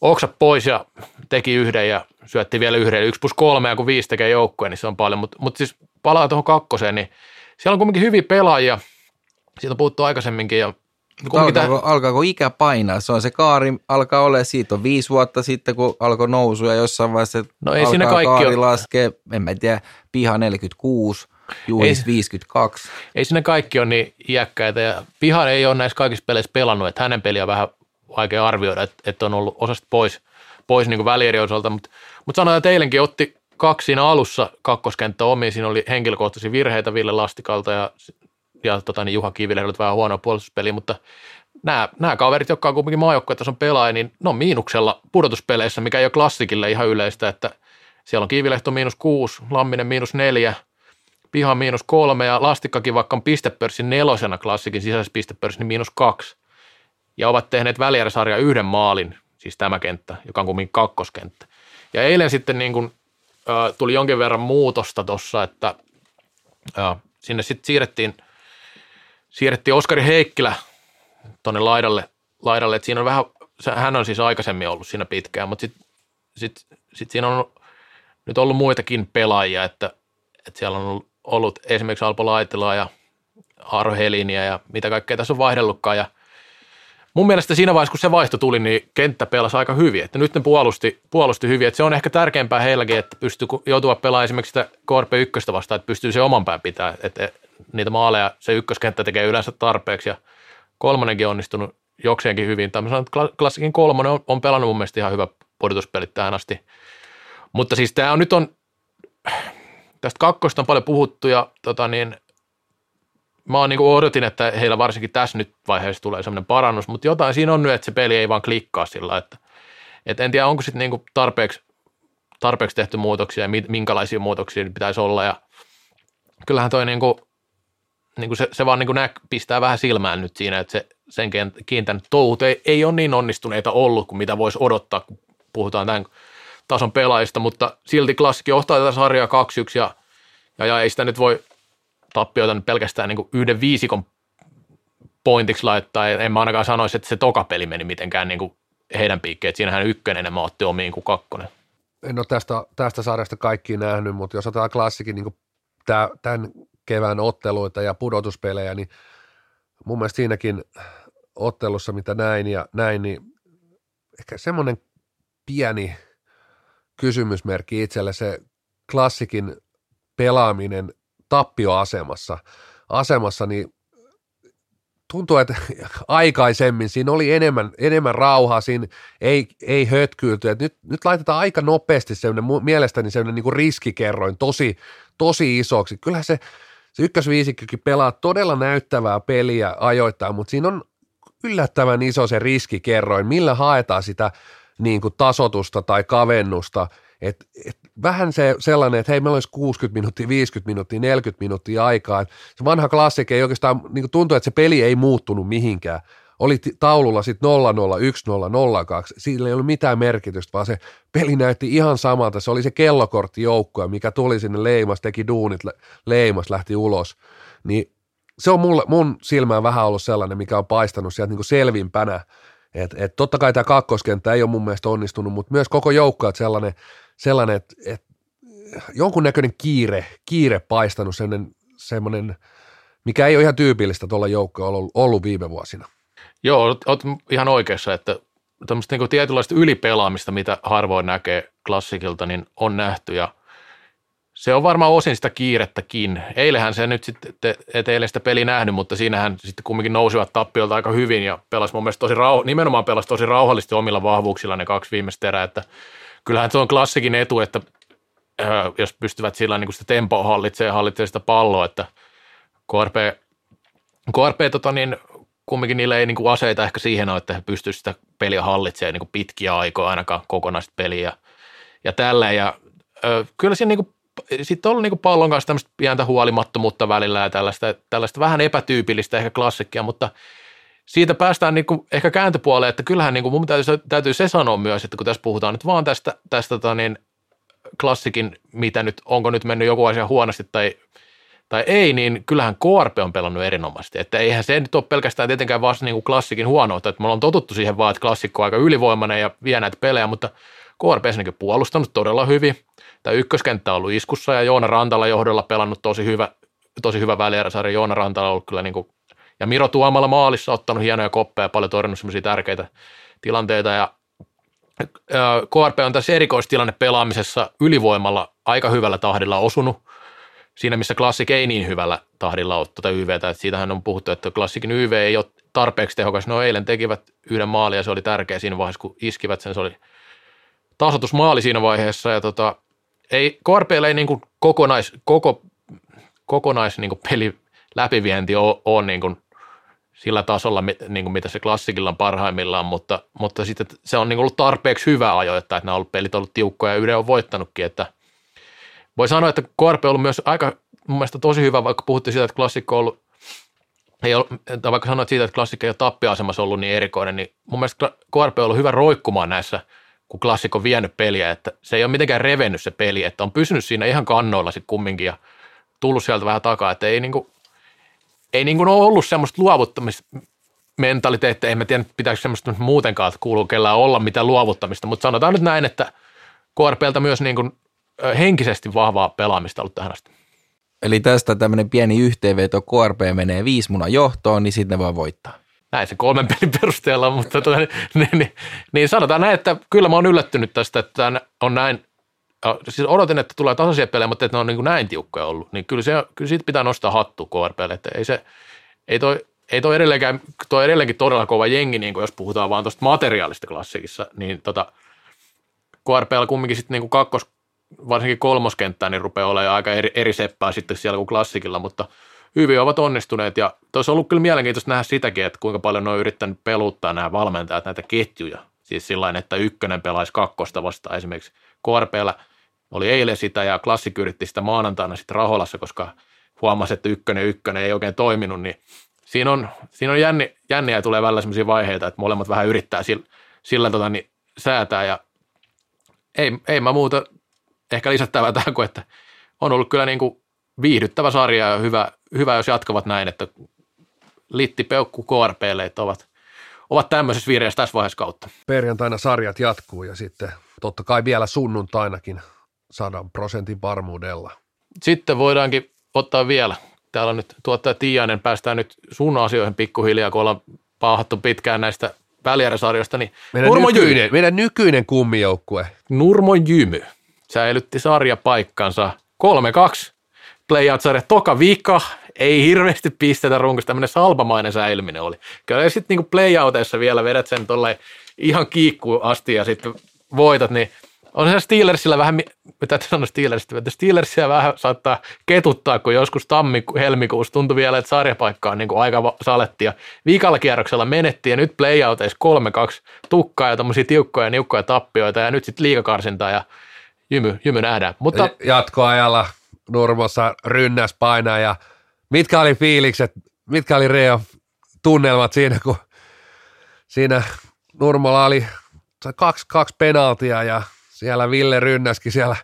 S3: oksa pois ja teki yhden ja syötti vielä yhden. Yksi plus kolme ja kun viisi tekee joukkueen, niin se on paljon. Mutta mut siis palaa tuohon kakkoseen, niin siellä on kuitenkin hyviä pelaajia. Siitä on puhuttu aikaisemminkin ja
S4: mutta alkaako, tämä... alkaako ikä painaa? Se on se kaari, alkaa olla, siitä on viisi vuotta sitten, kun alkoi nousu ja jossain vaiheessa no ei alkaa kaikki kaari ole... laskee, en mä tiedä, piha 46, Juhis 52.
S3: Ei siinä kaikki ole niin iäkkäitä ja Piha ei ole näissä kaikissa peleissä pelannut, että hänen peliä on vähän vaikea arvioida, että, että on ollut osasta pois, pois niin välierien osalta, mutta, mutta sanotaan, että eilenkin otti kaksi siinä alussa kakkoskenttä omiin, siinä oli henkilökohtaisia virheitä Ville Lastikalta ja ja tota, niin Juha Kivilä oli vähän huono puolustuspeli, mutta nämä, nämä kaverit, jotka on kuitenkin maajoukkuetason pelaaja, niin ne on miinuksella pudotuspeleissä, mikä ei ole klassikille ihan yleistä, että siellä on Kivilehto miinus kuusi, Lamminen miinus neljä, Piha miinus kolme ja Lastikkakin vaikka on pistepörssin nelosena klassikin sisäisessä pistepörssin, niin miinus kaksi. Ja ovat tehneet välijärjesarja yhden maalin, siis tämä kenttä, joka on kumminkin kakkoskenttä. Ja eilen sitten niin kuin, äh, tuli jonkin verran muutosta tuossa, että äh, sinne sitten siirrettiin – siirrettiin Oskari Heikkilä tuonne laidalle, laidalle, että siinä on vähän, hän on siis aikaisemmin ollut siinä pitkään, mutta sitten sit, sit siinä on nyt ollut muitakin pelaajia, että, että siellä on ollut esimerkiksi Alpo Laitilaa ja Aro Heliniä ja mitä kaikkea tässä on vaihdellutkaan ja mun mielestä siinä vaiheessa, kun se vaihto tuli, niin kenttä pelasi aika hyvin. Että nyt ne puolusti, puolusti hyvin. Että se on ehkä tärkeämpää heilläkin, että pystyy joutua pelaamaan esimerkiksi sitä KRP 1 vastaan, että pystyy se oman pään pitää. Että niitä maaleja se ykköskenttä tekee yleensä tarpeeksi ja kolmonenkin on onnistunut jokseenkin hyvin. Että klassikin kolmonen on, on pelannut mun mielestä ihan hyvä pudotuspelit tähän asti. Mutta siis tämä on nyt on, tästä kakkosta on paljon puhuttu ja tota niin, mä oon niin odotin, että heillä varsinkin tässä nyt vaiheessa tulee semmoinen parannus, mutta jotain siinä on nyt, että se peli ei vaan klikkaa sillä, että, että en tiedä onko sitten niin tarpeeksi, tarpeeksi tehty muutoksia ja minkälaisia muutoksia pitäisi olla ja kyllähän toi niin kuin niin kuin se, se vaan niin kuin näk, pistää vähän silmään nyt siinä, että se, sen kiintän touhut ei, ei ole niin onnistuneita ollut kuin mitä voisi odottaa, kun puhutaan tämän, tason pelaajista, mutta silti klassikki johtaa tätä sarjaa 2-1 ja, ja, ja ei sitä nyt voi tappioita nyt pelkästään niin kuin yhden viisikon pointiksi laittaa. En mä ainakaan sanoisi, että se toka peli meni mitenkään niin kuin heidän piikkeen. Siinähän ykkönen enemmän otti omiin kuin kakkonen.
S2: En ole tästä, tästä sarjasta kaikki nähnyt, mutta jos otetaan klassikin niin tämän kevään otteluita ja pudotuspelejä, niin mun mielestä siinäkin ottelussa, mitä näin ja näin, niin ehkä semmoinen pieni kysymysmerkki itselle se klassikin pelaaminen tappioasemassa, asemassa, niin tuntuu, että aikaisemmin siinä oli enemmän, enemmän rauhaa, siinä ei, ei hötkyilty. Että nyt, nyt laitetaan aika nopeasti sellainen, mielestäni sellainen niin riskikerroin tosi, tosi isoksi. Kyllähän se, se ykkösviisikkökin pelaa todella näyttävää peliä ajoittaa, mutta siinä on yllättävän iso se riskikerroin, millä haetaan sitä niin kuin tasotusta tai kavennusta. Et, et vähän se sellainen, että hei, meillä olisi 60 minuuttia, 50 minuuttia, 40 minuuttia aikaa. Se vanha klassikki ei oikeastaan, niin kuin tuntuu, että se peli ei muuttunut mihinkään. Oli taululla sitten 0-0, 1-0, 0-2. Sillä ei ollut mitään merkitystä, vaan se peli näytti ihan samalta. Se oli se kellokorttijoukkoja, mikä tuli sinne leimas, teki duunit, leimas, lähti ulos. Niin se on mulle, mun silmään vähän ollut sellainen, mikä on paistanut sieltä niin selvimpänä. Et, et totta kai tämä kakkoskenttä ei ole mun mielestä onnistunut, mutta myös koko joukko, että sellainen, sellainen että et jonkunnäköinen kiire, kiire paistanut, sellainen, semmoinen, mikä ei ole ihan tyypillistä tuolla joukkoilla ollut, ollut viime vuosina.
S3: Joo, olet, olet ihan oikeassa, että tämmöistä niin tietynlaista ylipelaamista, mitä harvoin näkee klassikilta, niin on nähty ja se on varmaan osin sitä kiirettäkin. Eilähän se nyt sitten, et eilen sitä peli nähnyt, mutta siinähän sitten kumminkin nousivat tappiolta aika hyvin ja pelasi mun mielestä tosi rauh- nimenomaan pelasi tosi rauhallisesti omilla vahvuuksilla ne kaksi viimeistä erää, että kyllähän se on klassikin etu, että äh, jos pystyvät sillä niin sitä tempoa hallitsee ja hallitsee sitä palloa, että KRP, KRP tota niin, kumminkin niillä ei niin kuin aseita ehkä siihen ole, että he pystyisivät sitä peliä hallitsemaan niin kuin pitkiä aikoja ainakaan kokonaista peliä ja, tällä. Ja ö, kyllä siinä niin kuin sitten on ollut niin pallon kanssa tämmöistä pientä huolimattomuutta välillä ja tällaista, tällaista vähän epätyypillistä ehkä klassikkia, mutta siitä päästään niin kuin ehkä kääntöpuoleen, että kyllähän niin kuin mun täytyy, täytyy se sanoa myös, että kun tässä puhutaan nyt vaan tästä, tästä tota niin, klassikin, mitä nyt, onko nyt mennyt joku asia huonosti tai, tai ei, niin kyllähän KRP on pelannut erinomaisesti. Että eihän se nyt ole pelkästään tietenkään vasta niin kuin klassikin huonoutta, että me ollaan totuttu siihen vaan, että klassikko on aika ylivoimainen ja vie näitä pelejä, mutta KRP on puolustanut todella hyvin – Tämä ykköskenttä on ollut iskussa ja Joona Rantala johdolla pelannut tosi hyvä, tosi hyvä välieräsarja. Joona Rantala on ollut kyllä niin kuin, ja Miro Tuomalla maalissa ottanut hienoja koppeja ja paljon torjunut semmoisia tärkeitä tilanteita ja KRP on tässä erikoistilanne pelaamisessa ylivoimalla aika hyvällä tahdilla osunut. Siinä, missä klassik ei niin hyvällä tahdilla ole tuota YVtä. Että siitähän on puhuttu, että klassikin YV ei ole tarpeeksi tehokas. No eilen tekivät yhden maalin ja se oli tärkeä siinä vaiheessa, kun iskivät sen. Se oli tasoitusmaali siinä vaiheessa ja tota, ei, KRPllä ei niin kuin kokonais, koko, kokonais niin kuin peli läpivienti ole, ole niin kuin sillä tasolla, niin kuin mitä se klassikilla on parhaimmillaan, mutta, mutta sitten se on niin kuin ollut tarpeeksi hyvä ajoittaa, että nämä on ollut, pelit ollut tiukkoja ja Yle on voittanutkin, että voi sanoa, että KRP on ollut myös aika mun mielestä tosi hyvä, vaikka puhuttiin siitä, että klassikko on ollut ei ole, vaikka sanoit siitä, että klassikko ei ole tappiasemassa ollut niin erikoinen, niin mun mielestä KRP on ollut hyvä roikkumaan näissä – kun klassikko vienyt peliä, että se ei ole mitenkään revennyt se peli, että on pysynyt siinä ihan kannoilla sitten kumminkin ja tullut sieltä vähän takaa, että ei niinku, ei niinku ole ollut semmoista luovuttamismentaliteettia, en mä tiedä, pitääkö semmoista muutenkaan, että kuuluu kellään olla mitään luovuttamista, mutta sanotaan nyt näin, että KRPltä myös niinku henkisesti vahvaa pelaamista ollut tähän asti.
S4: Eli tästä tämmöinen pieni yhteenveto, KRP menee viisi munan johtoon, niin sitten ne voi voittaa
S3: näin se kolmen pelin perusteella, mutta tuota, niin, niin, niin, sanotaan näin, että kyllä mä oon yllättynyt tästä, että on näin, siis odotin, että tulee tasaisia pelejä, mutta että ne on niin kuin näin tiukkoja ollut, niin kyllä, se, kyllä siitä pitää nostaa hattu KRPlle, että ei se, ei toi, ei toi edelleenkään, toi edelleenkin todella kova jengi, niin kuin jos puhutaan vaan tuosta materiaalista klassikissa, niin tota, KRPllä kumminkin sitten niin kuin kakkos, varsinkin kolmoskenttää, niin rupeaa olemaan aika eri, eri seppää sitten siellä kuin klassikilla, mutta – hyvin ovat onnistuneet. Ja on ollut kyllä mielenkiintoista nähdä sitäkin, että kuinka paljon ne on yrittänyt peluttaa nämä valmentajat näitä ketjuja. Siis sillä että ykkönen pelaisi kakkosta vastaan. Esimerkiksi KRPllä oli eilen sitä ja klassik yritti sitä maanantaina sitten Raholassa, koska huomasi, että ykkönen ykkönen ei oikein toiminut, niin siinä on, siinä on jänni, jänniä ja tulee välillä sellaisia vaiheita, että molemmat vähän yrittää sillä, sillä tota, niin, säätää. Ja ei, ei mä muuta ehkä lisättävää tähän kuin, että on ollut kyllä niin kuin viihdyttävä sarja ja hyvä, hyvä, jos jatkavat näin, että Litti, Peukku, KRPlle ovat, ovat tämmöisessä vireessä tässä vaiheessa kautta.
S2: Perjantaina sarjat jatkuu ja sitten totta kai vielä sunnuntainakin sadan prosentin varmuudella.
S3: Sitten voidaankin ottaa vielä, täällä on nyt tuottaja Tiainen, päästään nyt sun asioihin pikkuhiljaa, kun ollaan paahattu pitkään näistä välijärjesarjoista, niin
S2: Meidän
S3: Nurmo Jymy,
S2: nykyinen, meidän nykyinen kummijoukkue.
S3: Nurmo Jymy säilytti sarjapaikkansa. 3-2 playout-sarja toka vika, ei hirveästi pistetä runkossa, tämmöinen salpamainen säilyminen oli. Kyllä sitten niinku playouteissa vielä vedät sen tolle ihan kiikkuun asti ja sitten voitat, niin on se Steelersillä vähän, mitä sanoa Steelersistä, että Steelersia vähän saattaa ketuttaa, kun joskus tammi-helmikuussa tuntui vielä, että sarjapaikka on niin kuin aika saletti ja viikalla kierroksella menettiin ja nyt playouteissa 3-2 tukkaa ja tommosia tiukkoja ja niukkoja tappioita ja nyt sitten liikakarsintaa ja jymy, jymy nähdään. Mutta
S2: Jatkoajalla Nurmossa rynnäs painaa ja mitkä oli fiilikset, mitkä oli Reo tunnelmat siinä, kun siinä Nurmolla oli kaksi, kaksi penaltia ja siellä Ville rynnäskin siellä.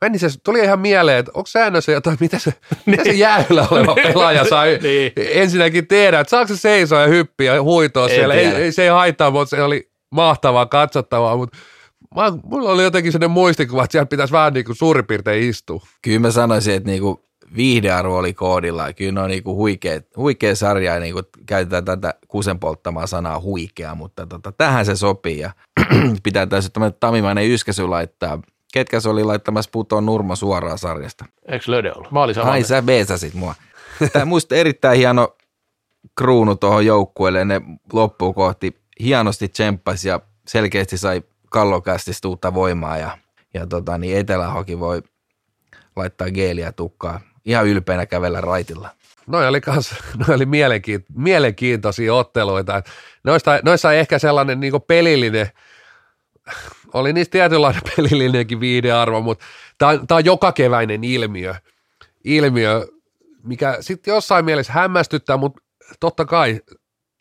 S2: Meni se, tuli ihan mieleen, että onko säännössä jotain, mitä se, mitä se jäällä oleva pelaaja sai
S3: Niin.
S2: ensinnäkin tehdä, että saako se seisoa ja hyppiä ja huitoa
S3: En
S2: siellä. Ei,
S3: tiedä.
S2: ei, se ei haittaa, mutta se oli mahtavaa katsottavaa, mutta mä, mulla oli jotenkin sellainen muistikuva, että siellä pitäisi vähän niin kuin suurin piirtein istua.
S4: Kyllä mä sanoisin, että niinku viihdearvo oli koodilla. ja Kyllä ne on niinku huikea, huikea sarja ja niinku käytetään tätä kusen polttamaa sanaa huikea, mutta tota, tähän se sopii ja pitää tässä tämmöinen tamimainen yskäsy laittaa. Ketkä se oli laittamassa putoon Nurmo suoraan sarjasta?
S3: eikö Löde ollut? Mä olin sama
S4: Ai sä beesasit mua. Tämä musta erittäin hieno kruunu tuohon joukkueelle. Ne loppuun kohti hienosti tsemppasi ja selkeästi sai kallokästistä uutta voimaa ja, ja tota, niin Etelähoki voi laittaa geeliä tukkaa. Ihan ylpeänä kävellä raitilla.
S2: Noi oli, kans, noi oli mielenkiint, mielenkiintoisia otteluita. Noista, noissa ehkä sellainen niin pelillinen, oli niistä tietynlainen pelillinenkin viidearvo, mutta tämä on, on joka keväinen ilmiö, ilmiö mikä sitten jossain mielessä hämmästyttää, mutta totta kai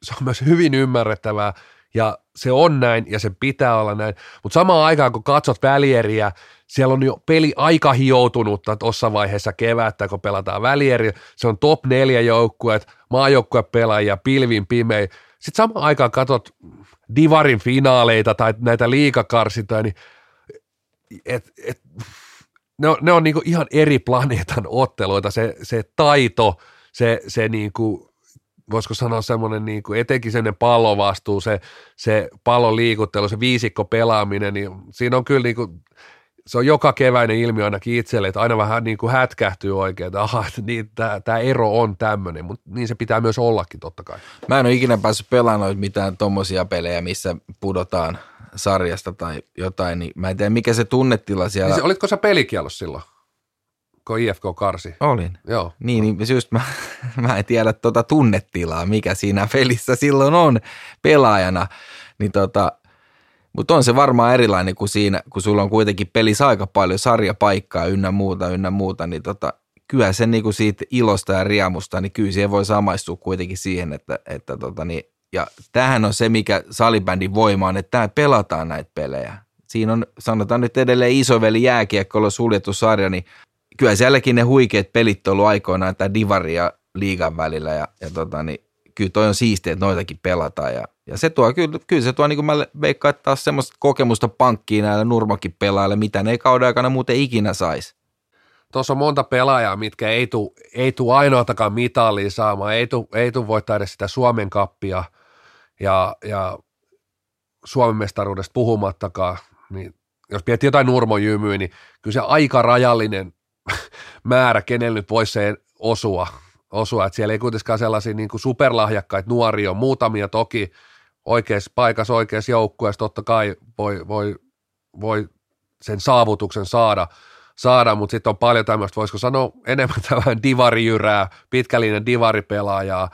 S2: se on myös hyvin ymmärrettävää ja se on näin ja se pitää olla näin, mutta samaan aikaan kun katsot välieriä, siellä on jo peli aika hioutunutta tuossa vaiheessa kevättä, kun pelataan välieriä, se on top neljä joukkueet, maajoukkuepelaajia, pilvin pimein, sitten samaan aikaan katsot Divarin finaaleita tai näitä liikakarsintoja, niin et, et, ne on, ne on niinku ihan eri planeetan otteluita, se, se taito, se, se niinku, voisiko sanoa semmoinen niinku, etenkin semmoinen pallovastuu, se, se pallon liikuttelu, se viisikko pelaaminen, niin siinä on kyllä niinku, se on joka keväinen ilmiö ainakin itselle, että aina vähän niin kuin hätkähtyy oikein, että aha, niin, tämä ero on tämmöinen, mutta niin se pitää myös ollakin totta kai.
S4: Mä en ole ikinä päässyt pelaamaan mitään tommosia pelejä, missä pudotaan sarjasta tai jotain, niin mä en tiedä mikä se tunnetila siellä
S2: Niin se, olitko sä pelikielos silloin, kun IFK karsi?
S4: olin.
S2: Joo.
S4: Niin, niin just mä, mä en tiedä tuota tunnetilaa, mikä siinä pelissä silloin on pelaajana. Niin tota, mutta on se varmaan erilainen kuin siinä, kun sulla on kuitenkin pelissä aika paljon sarjapaikkaa ynnä muuta, ynnä muuta, niin tota, kyllä se niinku siitä ilosta ja riemusta, niin kyllä siihen voi samaistua kuitenkin siihen, että, että tota niin, ja tämähän on se, mikä salibändin voima on, että tää pelataan näitä pelejä. Siinä on, sanotaan nyt edelleen isoveli jääkiekkoilla suljettu sarja, niin kyllä sielläkin ne huikeat pelit on ollut aikoinaan tämä Divari ja liigan välillä ja, ja tota, niin, kyllä toi on siistiä, että noitakin pelataan ja, ja se tuo, kyllä, kyllä se tuo, niin kuin mä veikkaan, että taas semmoista kokemusta pankkiin näille nurmakin pelaajille, mitä ne ei kauden aikana muuten ikinä saisi.
S2: Tuossa on monta pelaajaa, mitkä ei tule ei tuu ainoatakaan mitalia saamaan, ei tule ei tuu voittaa edes sitä Suomen kappia ja, ja Suomen mestaruudesta puhumattakaan, niin jos miettii jotain nurmojymyä, niin kyllä se aika rajallinen määrä, kenellä nyt voisi se osua, osua. että siellä ei kuitenkaan sellaisia niin kuin superlahjakkaita nuoria on, muutamia toki oikeassa paikassa, oikeassa joukkueessa. Totta kai voi, voi, voi sen saavutuksen saada, saada mutta sitten on paljon tämmöistä, voisiko sanoa enemmän tämän divarijyrää, pitkälinen divaripelaajaa,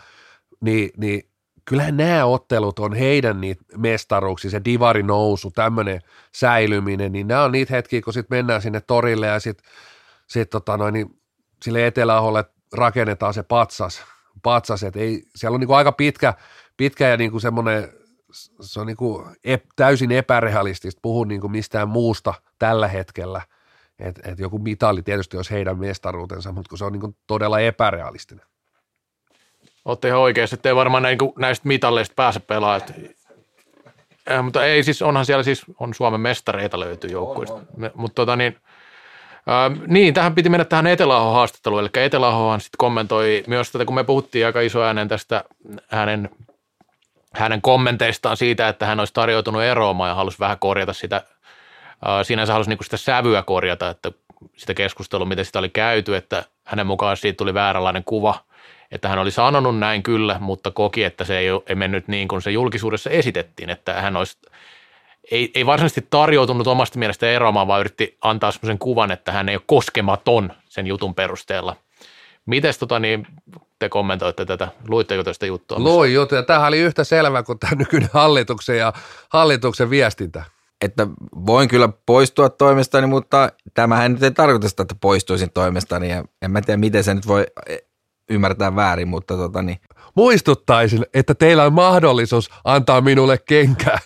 S2: niin, niin kyllähän nämä ottelut on heidän niitä mestaruuksia, se divari nousu, tämmöinen säilyminen, niin nämä on niitä hetkiä, kun sitten mennään sinne torille ja sitten sit tota noin, niin sille eteläaholle rakennetaan se patsas, patsas että ei, siellä on niinku aika pitkä, pitkä ja niinku semmoinen se on niin kuin ep, täysin epärealistista puhua niin kuin mistään muusta tällä hetkellä. Että et joku mitali tietysti olisi heidän mestaruutensa, mutta kun se on niin kuin todella epärealistinen.
S3: Olette ihan oikeassa, että ei varmaan näin, näistä mitalleista pääse pelaamaan. Äh, mutta ei siis, onhan siellä siis, on Suomen mestareita löytyy joukkueista. Mutta tota niin, äh, niin, tähän piti mennä tähän Eteläahon haastatteluun, eli Eteläahohan sitten kommentoi myös tätä, kun me puhuttiin aika iso äänen tästä hänen, hänen kommenteistaan siitä, että hän olisi tarjoutunut eroamaan ja halusi vähän korjata sitä, äh, sinänsä halusi niinku sitä sävyä korjata, että sitä keskustelua, miten sitä oli käyty, että hänen mukaan siitä tuli vääränlainen kuva – että hän oli sanonut näin kyllä, mutta koki, että se ei, ei mennyt niin kuin se julkisuudessa esitettiin, että hän olisi, ei, ei varsinaisesti tarjoutunut omasta mielestä eroamaan, vaan yritti antaa sellaisen kuvan, että hän ei ole koskematon sen jutun perusteella. Mites tota niin, te kommentoitte tätä? Luitteko tästä juttua?
S2: Luin juttu, ja tämähän oli yhtä selvä kuin tämä nykyinen hallituksen ja hallituksen viestintä.
S4: Että voin kyllä poistua toimestani, mutta tämähän nyt ei tarkoita sitä, että poistuisin toimestani. Ja en mä tiedä, miten se nyt voi ymmärtää väärin, mutta tota niin.
S2: Muistuttaisin, että teillä on mahdollisuus antaa minulle kenkää.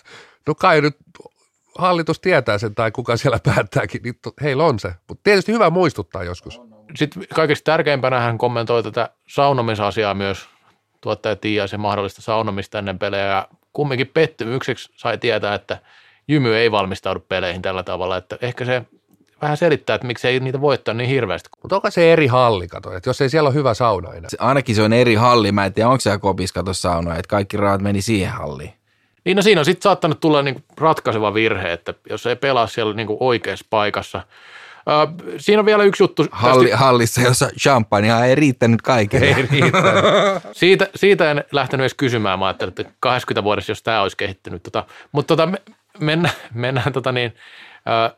S2: No kai nyt hallitus tietää sen tai kuka siellä päättääkin, niin heillä on se. Mutta tietysti hyvä muistuttaa joskus.
S3: Sitten kaikista tärkeimpänä hän kommentoi tätä saunomisasiaa myös. Tuottaja Tiia se mahdollista saunomista ennen pelejä ja kumminkin pettymykseksi sai tietää, että Jymy ei valmistaudu peleihin tällä tavalla, että ehkä se vähän selittää, että miksi ei niitä voittaa niin hirveästi.
S2: Mutta onko se eri halli, kato, että jos ei siellä ole hyvä sauna enää?
S4: Se, ainakin se on eri halli, mä en tiedä, onko siellä kopis kato sauna, että kaikki rahat meni siihen halliin.
S3: Niin no siinä on sitten saattanut tulla niinku ratkaiseva virhe, että jos ei pelaa siellä niinku oikeassa paikassa. Öö, siinä on vielä yksi juttu.
S4: Halli, tästä... Hallissa, jossa champagnea ei riittänyt kaikille.
S2: Ei riittänyt.
S3: siitä, siitä en lähtenyt edes kysymään. Mä ajattelin, että 80 vuodessa, jos tämä olisi kehittynyt. Tota, mutta tota, mennään, mennään tota niin,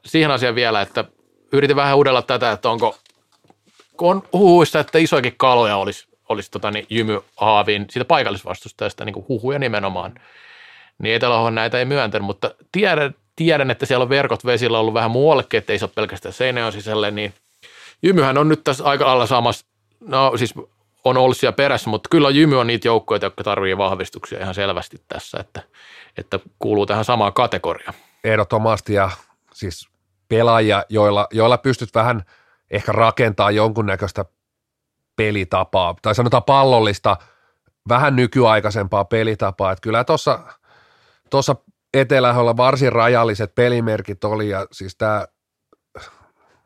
S3: siihen asiaan vielä, että yritin vähän uudella tätä, että onko, on huhuista, että isoikin kaloja olisi, olisi tota, niin, jymy haaviin siitä paikallisvastustajasta, niin huhuja nimenomaan, niin etelä näitä ei myöntänyt, mutta tiedän, tiedän, että siellä on verkot vesillä ollut vähän muuallekin, että ei se ole pelkästään Seinäjoen sisälle, niin Jymyhän on nyt tässä aika alla samassa, no siis on ollut siellä perässä, mutta kyllä Jymy on niitä joukkoja, jotka tarvii vahvistuksia ihan selvästi tässä, että, että kuuluu tähän samaan kategoriaan.
S2: Ehdottomasti ja siis pelaajia, joilla, joilla pystyt vähän ehkä rakentaa jonkunnäköistä pelitapaa, tai sanotaan pallollista, vähän nykyaikaisempaa pelitapaa. Että kyllä tuossa tuossa Etelähöllä varsin rajalliset pelimerkit oli, ja siis tämä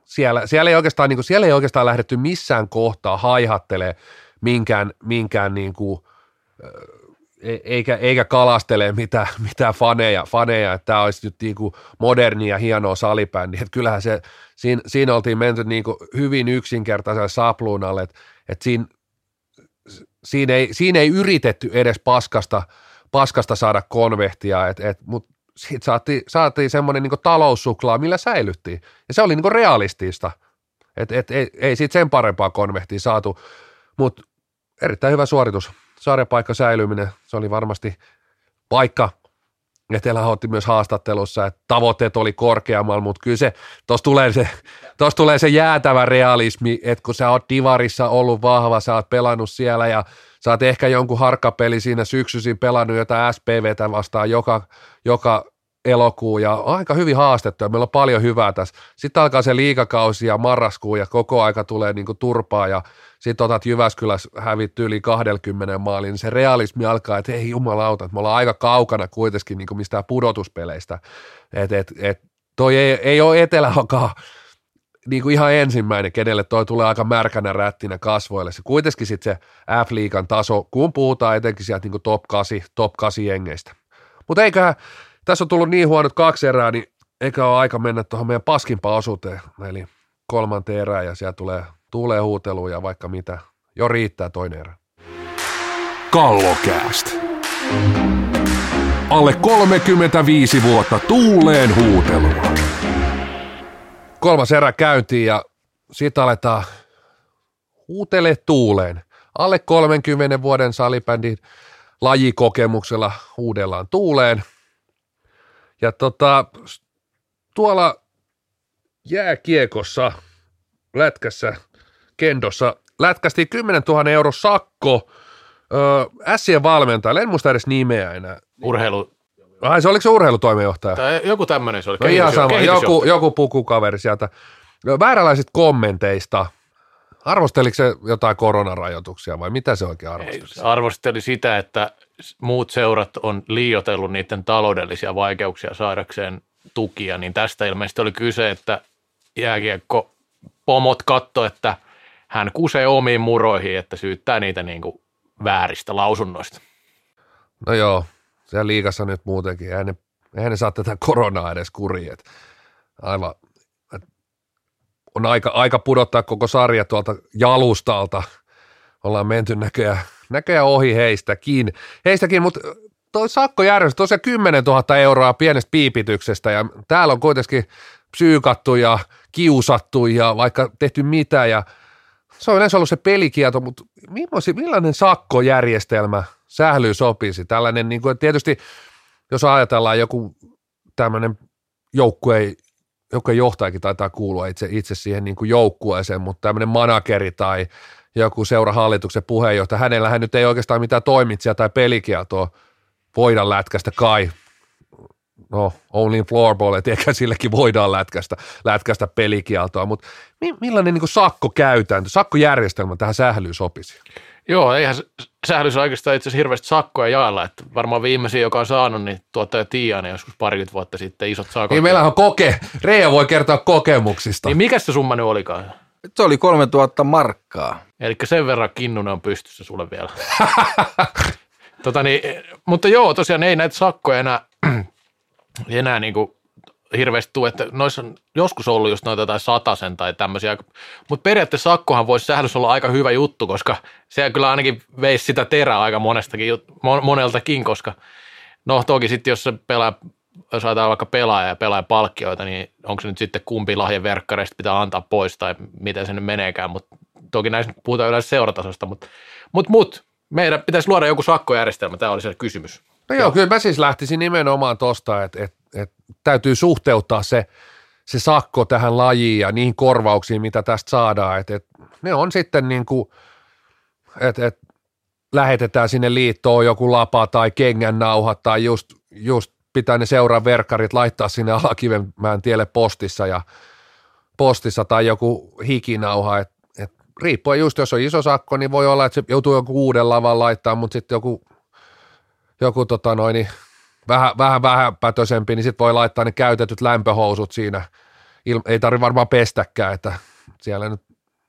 S2: siellä, siellä, ei oikeastaan, niin kuin, siellä ei oikeastaan lähdetty missään kohtaa haihattelee minkään, minkään niin kuin, E-, eikä, eikä kalastele mitään, mitään faneja, faneja, että tämä olisi nyt niin kuin moderni ja hienoa salibändi. Että kyllähän se, siinä, siinä oltiin menty niin kuin hyvin yksinkertaiselle sapluunalle, että, että siinä, siinä, ei, siinä ei yritetty edes paskasta, paskasta saada konvehtia, et, et, mutta siitä saatiin, saatiin semmoinen niin taloussuklaa, millä säilyttiin. Ja se oli niin realistista, että et, ei, ei siitä sen parempaa konvehtia saatu, mutta erittäin hyvä suoritus. Sarjapaikka säilyminen, se oli varmasti paikka, Etelä otti myös haastattelussa, että tavoitteet oli korkeammalla, mutta kyllä se, tuossa tulee se, tossa tulee se jäätävä realismi, että kun sä oot divarissa ollut vahva, sä oot pelannut siellä ja sä oot ehkä jonkun harkkapeli siinä syksyisin pelannut jotain SPVtä vastaan joka, joka elokuu ja aika hyvin haastettu meillä on paljon hyvää tässä. Sitten alkaa se liikakausi ja marraskuu ja koko aika tulee niinku turpaa ja sitten otat Jyväskylässä hävitty yli 20 maalin, niin se realismi alkaa, että ei jumalauta, että me ollaan aika kaukana kuitenkin niin mistään pudotuspeleistä. Että et, et, toi ei, ei ole eteläokaa niin kuin ihan ensimmäinen, kenelle toi tulee aika märkänä rättinä kasvoille. Se kuitenkin sitten se F-liigan taso, kun puhutaan etenkin sieltä niin top 8, top 8 jengeistä. Mutta eiköhän, tässä on tullut niin huonot kaksi erää, niin eikä ole aika mennä tuohon meidän paskimpaan osuuteen, eli kolmanteen erään ja siellä tulee tuulee huuteluja ja vaikka mitä. Jo riittää toinen erä.
S1: Kallokääst. Alle 35 vuotta tuuleen huutelua.
S2: Kolmas erä käyntiin ja sitten aletaan huutele tuuleen. Alle 30 vuoden salibändin lajikokemuksella huudellaan tuuleen. Ja tota, tuolla jääkiekossa, lätkässä kendossa lätkästiin 10 000 euro sakko Ässien valmentajalle, en muista edes nimeä enää.
S3: Urheilu,
S2: Ai se oliko se urheilutoimenjohtaja?
S3: Tai joku tämmöinen se oli.
S2: No ihan sama, joku, joku pukukaveri sieltä. Vääränlaisista kommenteista. Arvosteliko se jotain koronarajoituksia vai mitä se oikein
S3: Ei,
S2: arvosteli?
S3: se arvosteli sitä, että muut seurat on liiotellut niiden taloudellisia vaikeuksia saadakseen tukia, niin tästä ilmeisesti oli kyse, että jääkiekko pomot katto, että hän kusee omiin muroihin, että syyttää niitä niin kuin vääristä lausunnoista.
S2: No joo, siellä liigassa nyt muutenkin. Eihän ne, eihän ne saa tätä koronaa edes kuriin. et Aivan, et on aika, aika pudottaa koko sarja tuolta jalustalta. Ollaan menty näköjään, näköjään ohi heistäkin. Heistäkin, mutta toi sakkojärjestys, tosiaan 10 000 euroa pienestä piipityksestä ja täällä on kuitenkin psyykattu ja kiusattu ja vaikka tehty mitä ja se on yleensä ollut se pelikielto, mutta millainen sakkojärjestelmä sählyy sopisi? Tällainen, niin kuin, tietysti jos ajatellaan joku tämmöinen joukkue, joukkueen johtajakin taitaa kuulua itse, itse siihen niin kuin joukkueeseen, mutta tämmöinen manageri tai joku seurahallituksen puheenjohtaja, hänellähän nyt ei oikeastaan mitään toimitsija tai pelikieltoa voida lätkästä kai. No, only floorball, et eikä sillekin voidaan lätkästä, lätkästä pelikieltoa, mutta mi- millainen niin sakkokäytäntö, sakkojärjestelmä tähän sählyyn sopisi?
S3: Joo, eihän sählyssä oikeastaan itse asiassa hirveästi sakkoja jaella, että varmaan viimeisin, joka on saanut, niin tuottaja Tianen joskus parikymmentä vuotta sitten isot sakot.
S2: Niin meillähän on koke, Reija voi kertoa kokemuksista.
S3: Niin mikä se summa nyt olikaan?
S4: Se oli 3000 markkaa.
S3: Eli sen verran kinnunen on pystyssä sulle vielä. tota niin, mutta joo, tosiaan ei näitä sakkoja enää, enää niin kuin hirveästi tule, että noissa on joskus ollut just noita tai satasen tai tämmöisiä, mutta periaatteessa sakkohan voisi sählys olla aika hyvä juttu, koska se kyllä ainakin veisi sitä terää aika monestakin, moneltakin, koska no toki sitten jos se pelaa, jos ajatellaan vaikka pelaaja ja pelaaja palkkioita, niin onko se nyt sitten kumpi lahja verkkareista pitää antaa pois tai miten se nyt meneekään, mutta toki näissä puhutaan yleensä seuratasosta, mutta mut, mut, meidän pitäisi luoda joku sakkojärjestelmä, tämä oli se kysymys.
S2: No joo, kyllä mä siis lähtisin nimenomaan tosta, että et, et täytyy suhteuttaa se, se sakko tähän lajiin ja niihin korvauksiin, mitä tästä saadaan. Et, et ne on sitten niin kuin, että et lähetetään sinne liittoon joku lapa tai kengännauhat tai just, just pitää ne seuraa verkkarit laittaa sinne Alakivenmäen tielle postissa ja postissa tai joku hikinauha, että et riippuen just, jos on iso sakko, niin voi olla, että se joutuu joku uuden lavan laittaa, mutta sitten joku joku tota noin, niin vähän, vähän vähäpätöisempi, niin sitten voi laittaa ne käytetyt lämpöhousut siinä. Il, ei tarvitse varmaan pestäkään, että siellä nyt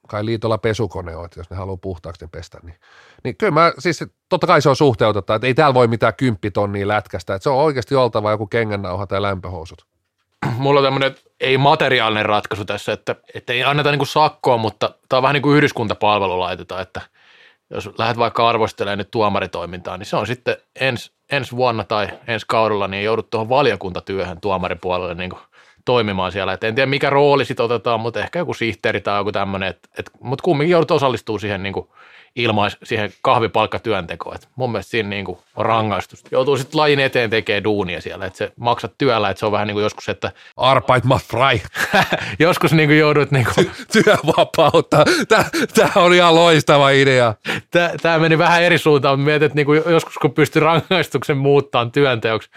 S2: kai liitolla pesukone on, että jos ne haluaa puhtaaksi ne pestä, niin, niin kyllä mä, siis totta kai se on suhteutettu, että ei täällä voi mitään kymppitonnia lätkästä, että se on oikeasti oltava joku kengännauha tai lämpöhousut.
S3: Mulla on tämmöinen ei materiaalinen ratkaisu tässä, että, että ei anneta niin sakkoa, mutta tämä on vähän niin kuin yhdyskuntapalvelu laitetaan, että jos lähdet vaikka arvostelemaan nyt tuomaritoimintaa, niin se on sitten ensi, ensi vuonna tai ensi kaudella, niin joudut tuohon valiokuntatyöhön tuomaripuolelle niin kuin toimimaan siellä. Et en tiedä, mikä rooli sitten otetaan, mutta ehkä joku sihteeri tai joku tämmöinen, mutta kumminkin joudut osallistumaan siihen niin kuin ilmais, siihen kahvipalkkatyöntekoon. Et mun mielestä siinä niin kuin on rangaistus. Joutuu sitten lajin eteen tekemään duunia siellä, että se maksat työllä, että se on vähän niin kuin joskus, että
S2: Arbeit macht frei,
S3: joskus niin kuin joudut niin kuin
S2: työvapautta. Tämä on ihan loistava idea.
S3: tämä meni vähän eri suuntaan, mutta mietin, että niinku joskus kun pystyy rangaistuksen muuttamaan työnteoksi,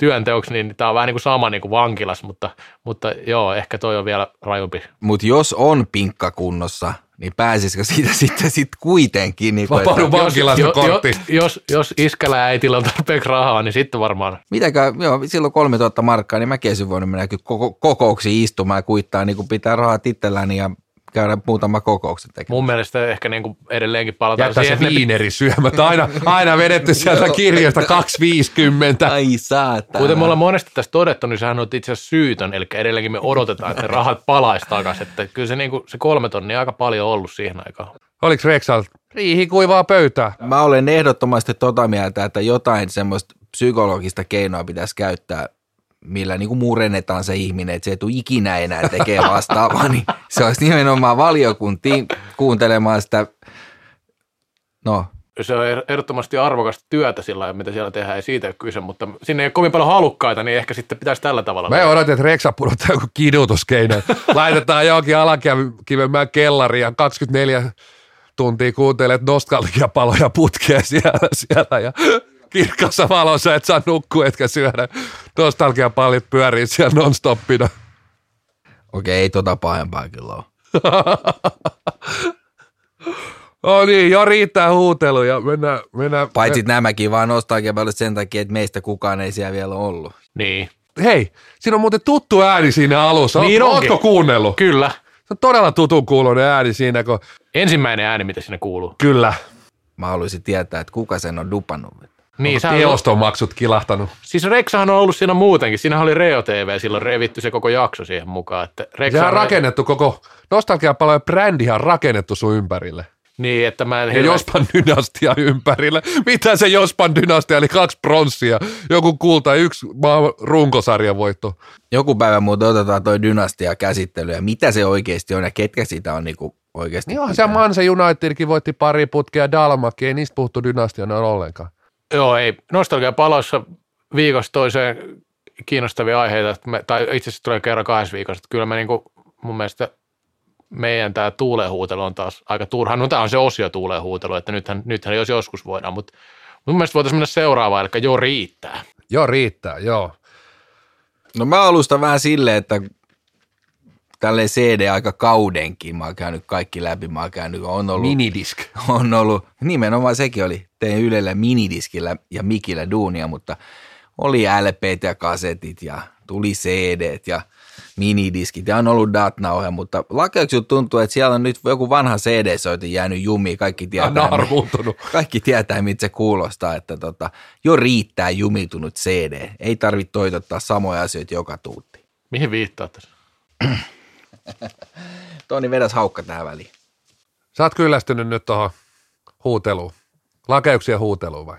S3: työnteoksi niin tämä on vähän niin kuin sama niin kuin vankilas, mutta, mutta joo, ehkä toi on vielä rajumpi.
S4: Mutta jos on pinkka kunnossa, niin pääsisikö siitä sitten sit kuitenkin? Niin kuin,
S2: Vapaudu
S4: että,
S2: vankilasta
S3: jo,
S2: kortti.
S3: jo, jos, jos iskällä äitillä on tarpeeksi rahaa, niin sitten varmaan.
S4: mitäkään, joo, silloin 3000 markkaa, niin mäkin olisin voinut mennä koko, kokouksiin istumaan ja kuittaa, niin kuin pitää rahat itselläni ja käydä muutama kokouksen tekemään.
S3: Mun mielestä ehkä niin kuin edelleenkin palataan
S2: Jättää se
S3: siihen, että ne
S2: viinerisyömät. Aina, aina vedetty sieltä kirjasta 250.
S4: Ai saatana.
S3: Kuten me ollaan monesti tässä todettu, niin sehän on itse asiassa syytön, eli edelleenkin me odotetaan, että ne rahat palaisi takaisin. Että kyllä se, niin kuin, se kolme tonnia aika paljon ollut siihen aikaan.
S2: Oliko Rexal riihi kuivaa pöytää?
S4: Mä olen ehdottomasti tota mieltä, että jotain semmoista psykologista keinoa pitäisi käyttää, millä niin kuin murennetaan se ihminen, että se ei tule ikinä enää tekemään vastaavaa, niin se olisi nimenomaan valiokuntiin kuuntelemaan sitä, no
S3: se on ehdottomasti arvokasta työtä sillä lailla, mitä siellä tehdään, ei siitä ole kyse, mutta sinne ei ole kovin paljon halukkaita, niin ehkä sitten pitäisi tällä tavalla.
S2: Mä odotin, että Reksa pudottaa joku kidutuskeino. Laitetaan johonkin alakivenmään kellariin ja 24 tuntia kuuntelet nostalgiapaloja putkea siellä, siellä ja kirkkaassa valossa, et saa nukkua etkä syödä. Nostalgiapallit pyörii siellä nonstoppina.
S4: Okei, ei tota pahempaa kyllä ole.
S2: No niin, jo riittää huuteluja. Mennään, mennään.
S4: Paitsi nämäkin vaan nostalgia paljon sen takia, että meistä kukaan ei siellä vielä ollut.
S3: Niin.
S2: Hei, siinä on muuten tuttu ääni siinä alussa.
S3: Niin
S2: Oot-
S3: onkin.
S2: Ootko kuunnellut?
S3: Kyllä.
S2: Se on todella tutun kuulonen ääni siinä, kun
S3: Ensimmäinen ääni, mitä sinne kuuluu.
S2: kyllä.
S4: Mä haluaisin tietää, että kuka sen on dupannut.
S3: Niin,
S2: Onko teostomaksut kilahtanut.
S3: siis Rexahan on ollut siinä muutenkin. Siinä oli Reo TV, silloin revitty se koko jakso siihen mukaan. Että Rexa
S2: Sehän on rakennettu koko, nostalgiapalojen brändihän on rakennettu sun ympärille.
S3: Niin, että mä en
S2: Ja
S3: hirveästi-
S2: Jospan dynastia ympärille. Mitä se Jospan dynastia oli? Kaksi pronssia, joku kulta, yksi maailman runkosarjan voitto.
S4: Joku päivä muuten otetaan toi dynastia käsittely ja mitä se oikeasti on ja ketkä sitä on niinku oikeasti.
S2: Niin onhan se Mansa Unitedkin voitti pari putkea Dalmaki, ei niistä puhuttu dynastiana ollenkaan.
S3: Joo, ei. Nostalgia paloissa viikosta toiseen kiinnostavia aiheita, että me, tai itse asiassa tulee kerran kahdessa viikossa. Että kyllä me niinku, mun mielestä meidän tämä tuulehuutelu on taas aika turha. No tämä on se osio tuulehuutelu, että nythän, nythän jos joskus voidaan, mutta mun mielestä voitaisiin mennä seuraavaan, eli jo riittää.
S2: Joo, riittää, joo.
S4: No mä alustan vähän silleen, että tälleen CD-aika kaudenkin mä oon käynyt kaikki läpi. Mä oon käynyt, on ollut,
S2: Minidisk.
S4: on ollut, nimenomaan sekin oli, tein Ylellä minidiskillä ja mikillä duunia, mutta oli LPt ja kasetit ja tuli CDt ja minidiskit ja on ollut datnauhe, mutta lakeukset tuntuu, että siellä on nyt joku vanha CD-soitin jäänyt jumiin, kaikki tietää,
S2: narmuuntunut.
S4: kaikki tietää, miltä se kuulostaa, että tota, jo riittää jumitunut CD. Ei tarvitse toitottaa samoja asioita joka tuutti.
S3: Mihin viittaat?
S4: Toni vedäs haukka tähän väliin.
S2: Sä oot kyllästynyt nyt tuohon huuteluun. Lakeuksien huuteluun vai?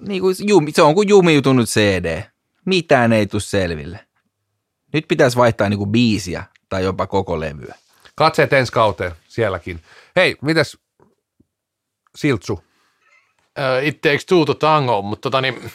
S4: Niin kuin jumi, se on kuin jumiutunut CD. Mitään ei tule selville. Nyt pitäisi vaihtaa niin kuin biisiä tai jopa koko levyä.
S2: Katseet ensi kauteen sielläkin. Hei, mites Siltsu?
S3: Uh, it takes two to tango, mutta tota niin,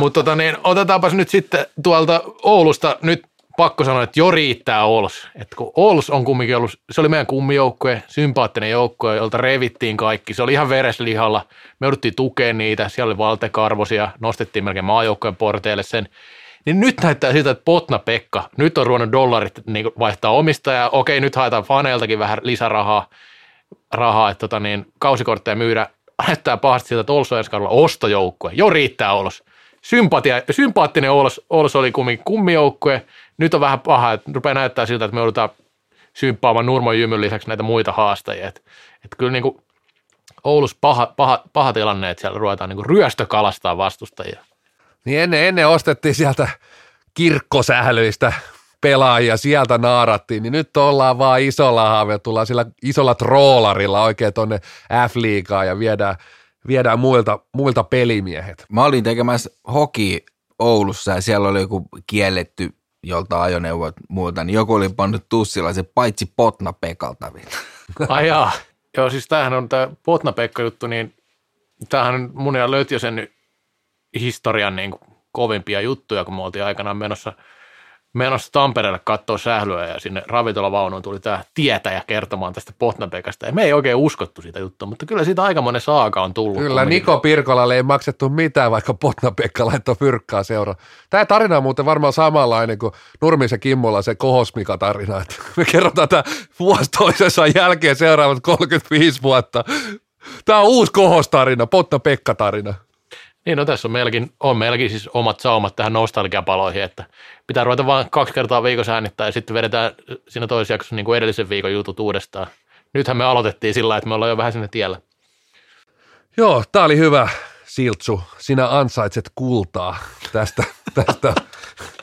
S3: mutta tota niin, otetaanpas nyt sitten tuolta Oulusta nyt pakko sanoa, että jo riittää Oulus. että kun Oulus on kumminkin ollut, se oli meidän kummijoukkue, sympaattinen joukkue, jolta revittiin kaikki. Se oli ihan vereslihalla. Me jouduttiin tukea niitä. Siellä oli valtekarvosia, nostettiin melkein maajoukkojen porteille sen. Niin nyt näyttää siltä, että Potna Pekka, nyt on ruvennut dollarit niin vaihtaa omistajaa. Okei, nyt haetaan faneiltakin vähän lisärahaa, rahaa, että tota niin, kausikortteja myydä. Näyttää pahasti siltä, että Oulus on ensi kaudella ostojoukkue. Jo riittää Oulus. Sympatia, sympaattinen Oulus, Oulus oli kumminkin kummijoukkue. Nyt on vähän paha, että rupeaa näyttää siltä, että me joudutaan symppaamaan Nurmon jymyn lisäksi näitä muita haastajia. Että et kyllä niin kuin Oulus paha, paha, paha tilanne, että siellä ruvetaan niin kuin ryöstökalastaa vastustajia.
S2: Niin ennen, ennen ostettiin sieltä kirkkosählyistä pelaajia, sieltä naarattiin, niin nyt ollaan vaan isolla haavella, tullaan sillä isolla troolarilla oikein tonne F-liigaan ja viedään, viedään muilta, muilta pelimiehet.
S4: Mä olin tekemässä hoki Oulussa ja siellä oli joku kielletty jolta ajoneuvot muuta, niin joku oli pannut tussilla se paitsi Potna Pekalta.
S3: Ai jaa. Joo, siis tämähän on tämä Potna-Pekka-juttu, niin tämähän mun ja Lötjösen historian niin kuin kovimpia juttuja, kun me oltiin aikanaan menossa, menossa Tampereelle katsoa sählyä ja sinne ravintolavaunuun tuli tämä tietäjä kertomaan tästä Potna-Pekasta. Ja me ei oikein uskottu sitä juttua, mutta kyllä siitä aikamoinen saaka on tullut.
S2: Kyllä,
S3: kumminkin.
S2: Niko Pirkolalle ei maksettu mitään, vaikka Potna-Pekka laittoi fyrkkaa seura. Tämä tarina on muuten varmaan samanlainen kuin Nurmisen Kimmolla se Kohosmika-tarina. Että me kerrotaan tämä vuosi toisensa jälkeen seuraavat 35 vuotta. Tämä on uusi Kohostarina, Potna-Pekka-tarina.
S3: Niin, no tässä on meilläkin, on meilläkin siis omat saumat tähän nostalgiapaloihin, että pitää ruveta vain kaksi kertaa viikossa äänittää ja sitten vedetään siinä toisessa jaksossa niin kuin edellisen viikon jutut uudestaan. Nythän me aloitettiin sillä että me ollaan jo vähän sinne tiellä.
S2: Joo, tämä oli hyvä, Siltsu. Sinä ansaitset kultaa tästä, tästä,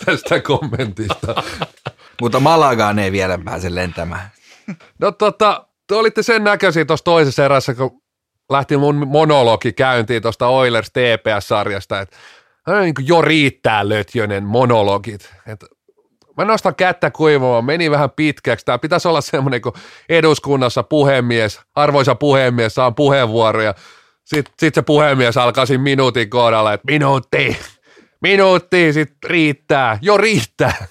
S2: tästä kommentista.
S4: Mutta Malagaan ei vielä pääse lentämään.
S2: No tota, te olitte sen näköisiä tuossa toisessa erässä, kun lähti mun monologi käyntiin tuosta Oilers TPS-sarjasta, että niin jo riittää Lötjönen monologit. Et mä nostan kättä kuivamaan, meni vähän pitkäksi. Tämä pitäisi olla semmoinen, kun eduskunnassa puhemies, arvoisa puhemies, saa puheenvuoroja. Sitten sit se puhemies alkaa siinä minuutin kohdalla, että minuutti, minuutti, sitten riittää, jo riittää.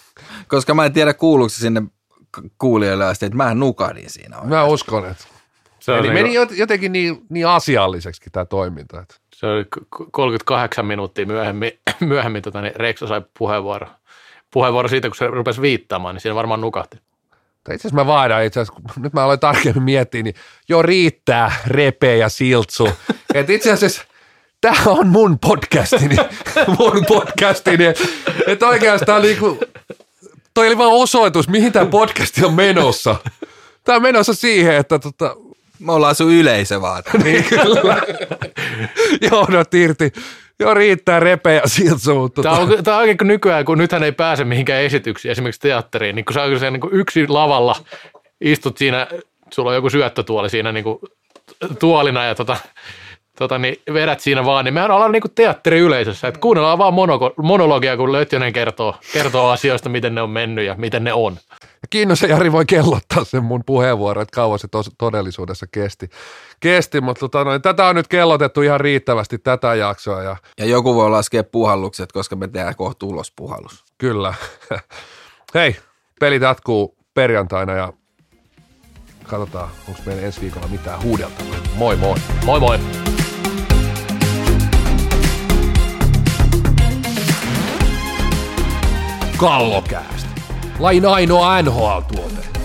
S4: Koska mä en tiedä kuuluuko sinne kuulijoille asti, että mä nukahdin siinä.
S2: Mä uskon, että
S3: Se
S2: meni,
S3: niin
S2: meni jot- jotenkin niin, niin asialliseksi tämä toiminta. Että.
S3: Se oli 38 minuuttia myöhemmin, myöhemmin tota, niin Rekso sai puheenvuoro. Puheenvuoro siitä, kun se rupesi viittaamaan, niin siinä varmaan nukahti.
S2: Tai itse asiassa mä vaadaan itse asiassa, kun nyt mä aloin tarkemmin miettiä, niin jo riittää repe ja siltsu. Et itse asiassa tämä on mun podcastini, mun podcastini. Että oikeastaan niinku, toi oli vaan osoitus, mihin tämä podcasti on menossa. Tämä on menossa siihen, että tota,
S4: Me ollaan sun yleisö vaan.
S2: niin kyllä. Johdot irti. Jo riittää repe ja siltsu, mutta
S3: Tämä on, tämä on oikein kuin nykyään, kun nythän ei pääse mihinkään esityksiin, esimerkiksi teatteriin, niin kun sä oikein niin yksi lavalla istut siinä, sulla on joku syöttötuoli siinä niin kuin tuolina ja tota, tota, niin vedät siinä vaan, niin mehän ollaan niin kuin teatteriyleisössä, että kuunnellaan vaan monoko, monologia, kun Lötjönen kertoo, kertoo asioista, miten ne on mennyt ja miten ne on.
S2: Kinnosen Jari voi kellottaa sen mun puheenvuoro, että kauan se tos, todellisuudessa kesti. Kesti, mutta tota noin, tätä on nyt kellotettu ihan riittävästi tätä jaksoa ja
S4: Ja joku voi laskea puhallukset, koska me tehdään kohta ulos puhallus.
S2: kyllä. Hei, pelit jatkuu perjantaina ja katsotaan, onko meillä ensi viikolla mitään huudeltavaa. Moi moi!
S3: Moi moi!
S2: Kallokäästä. Lain ainoa NHL-tuote.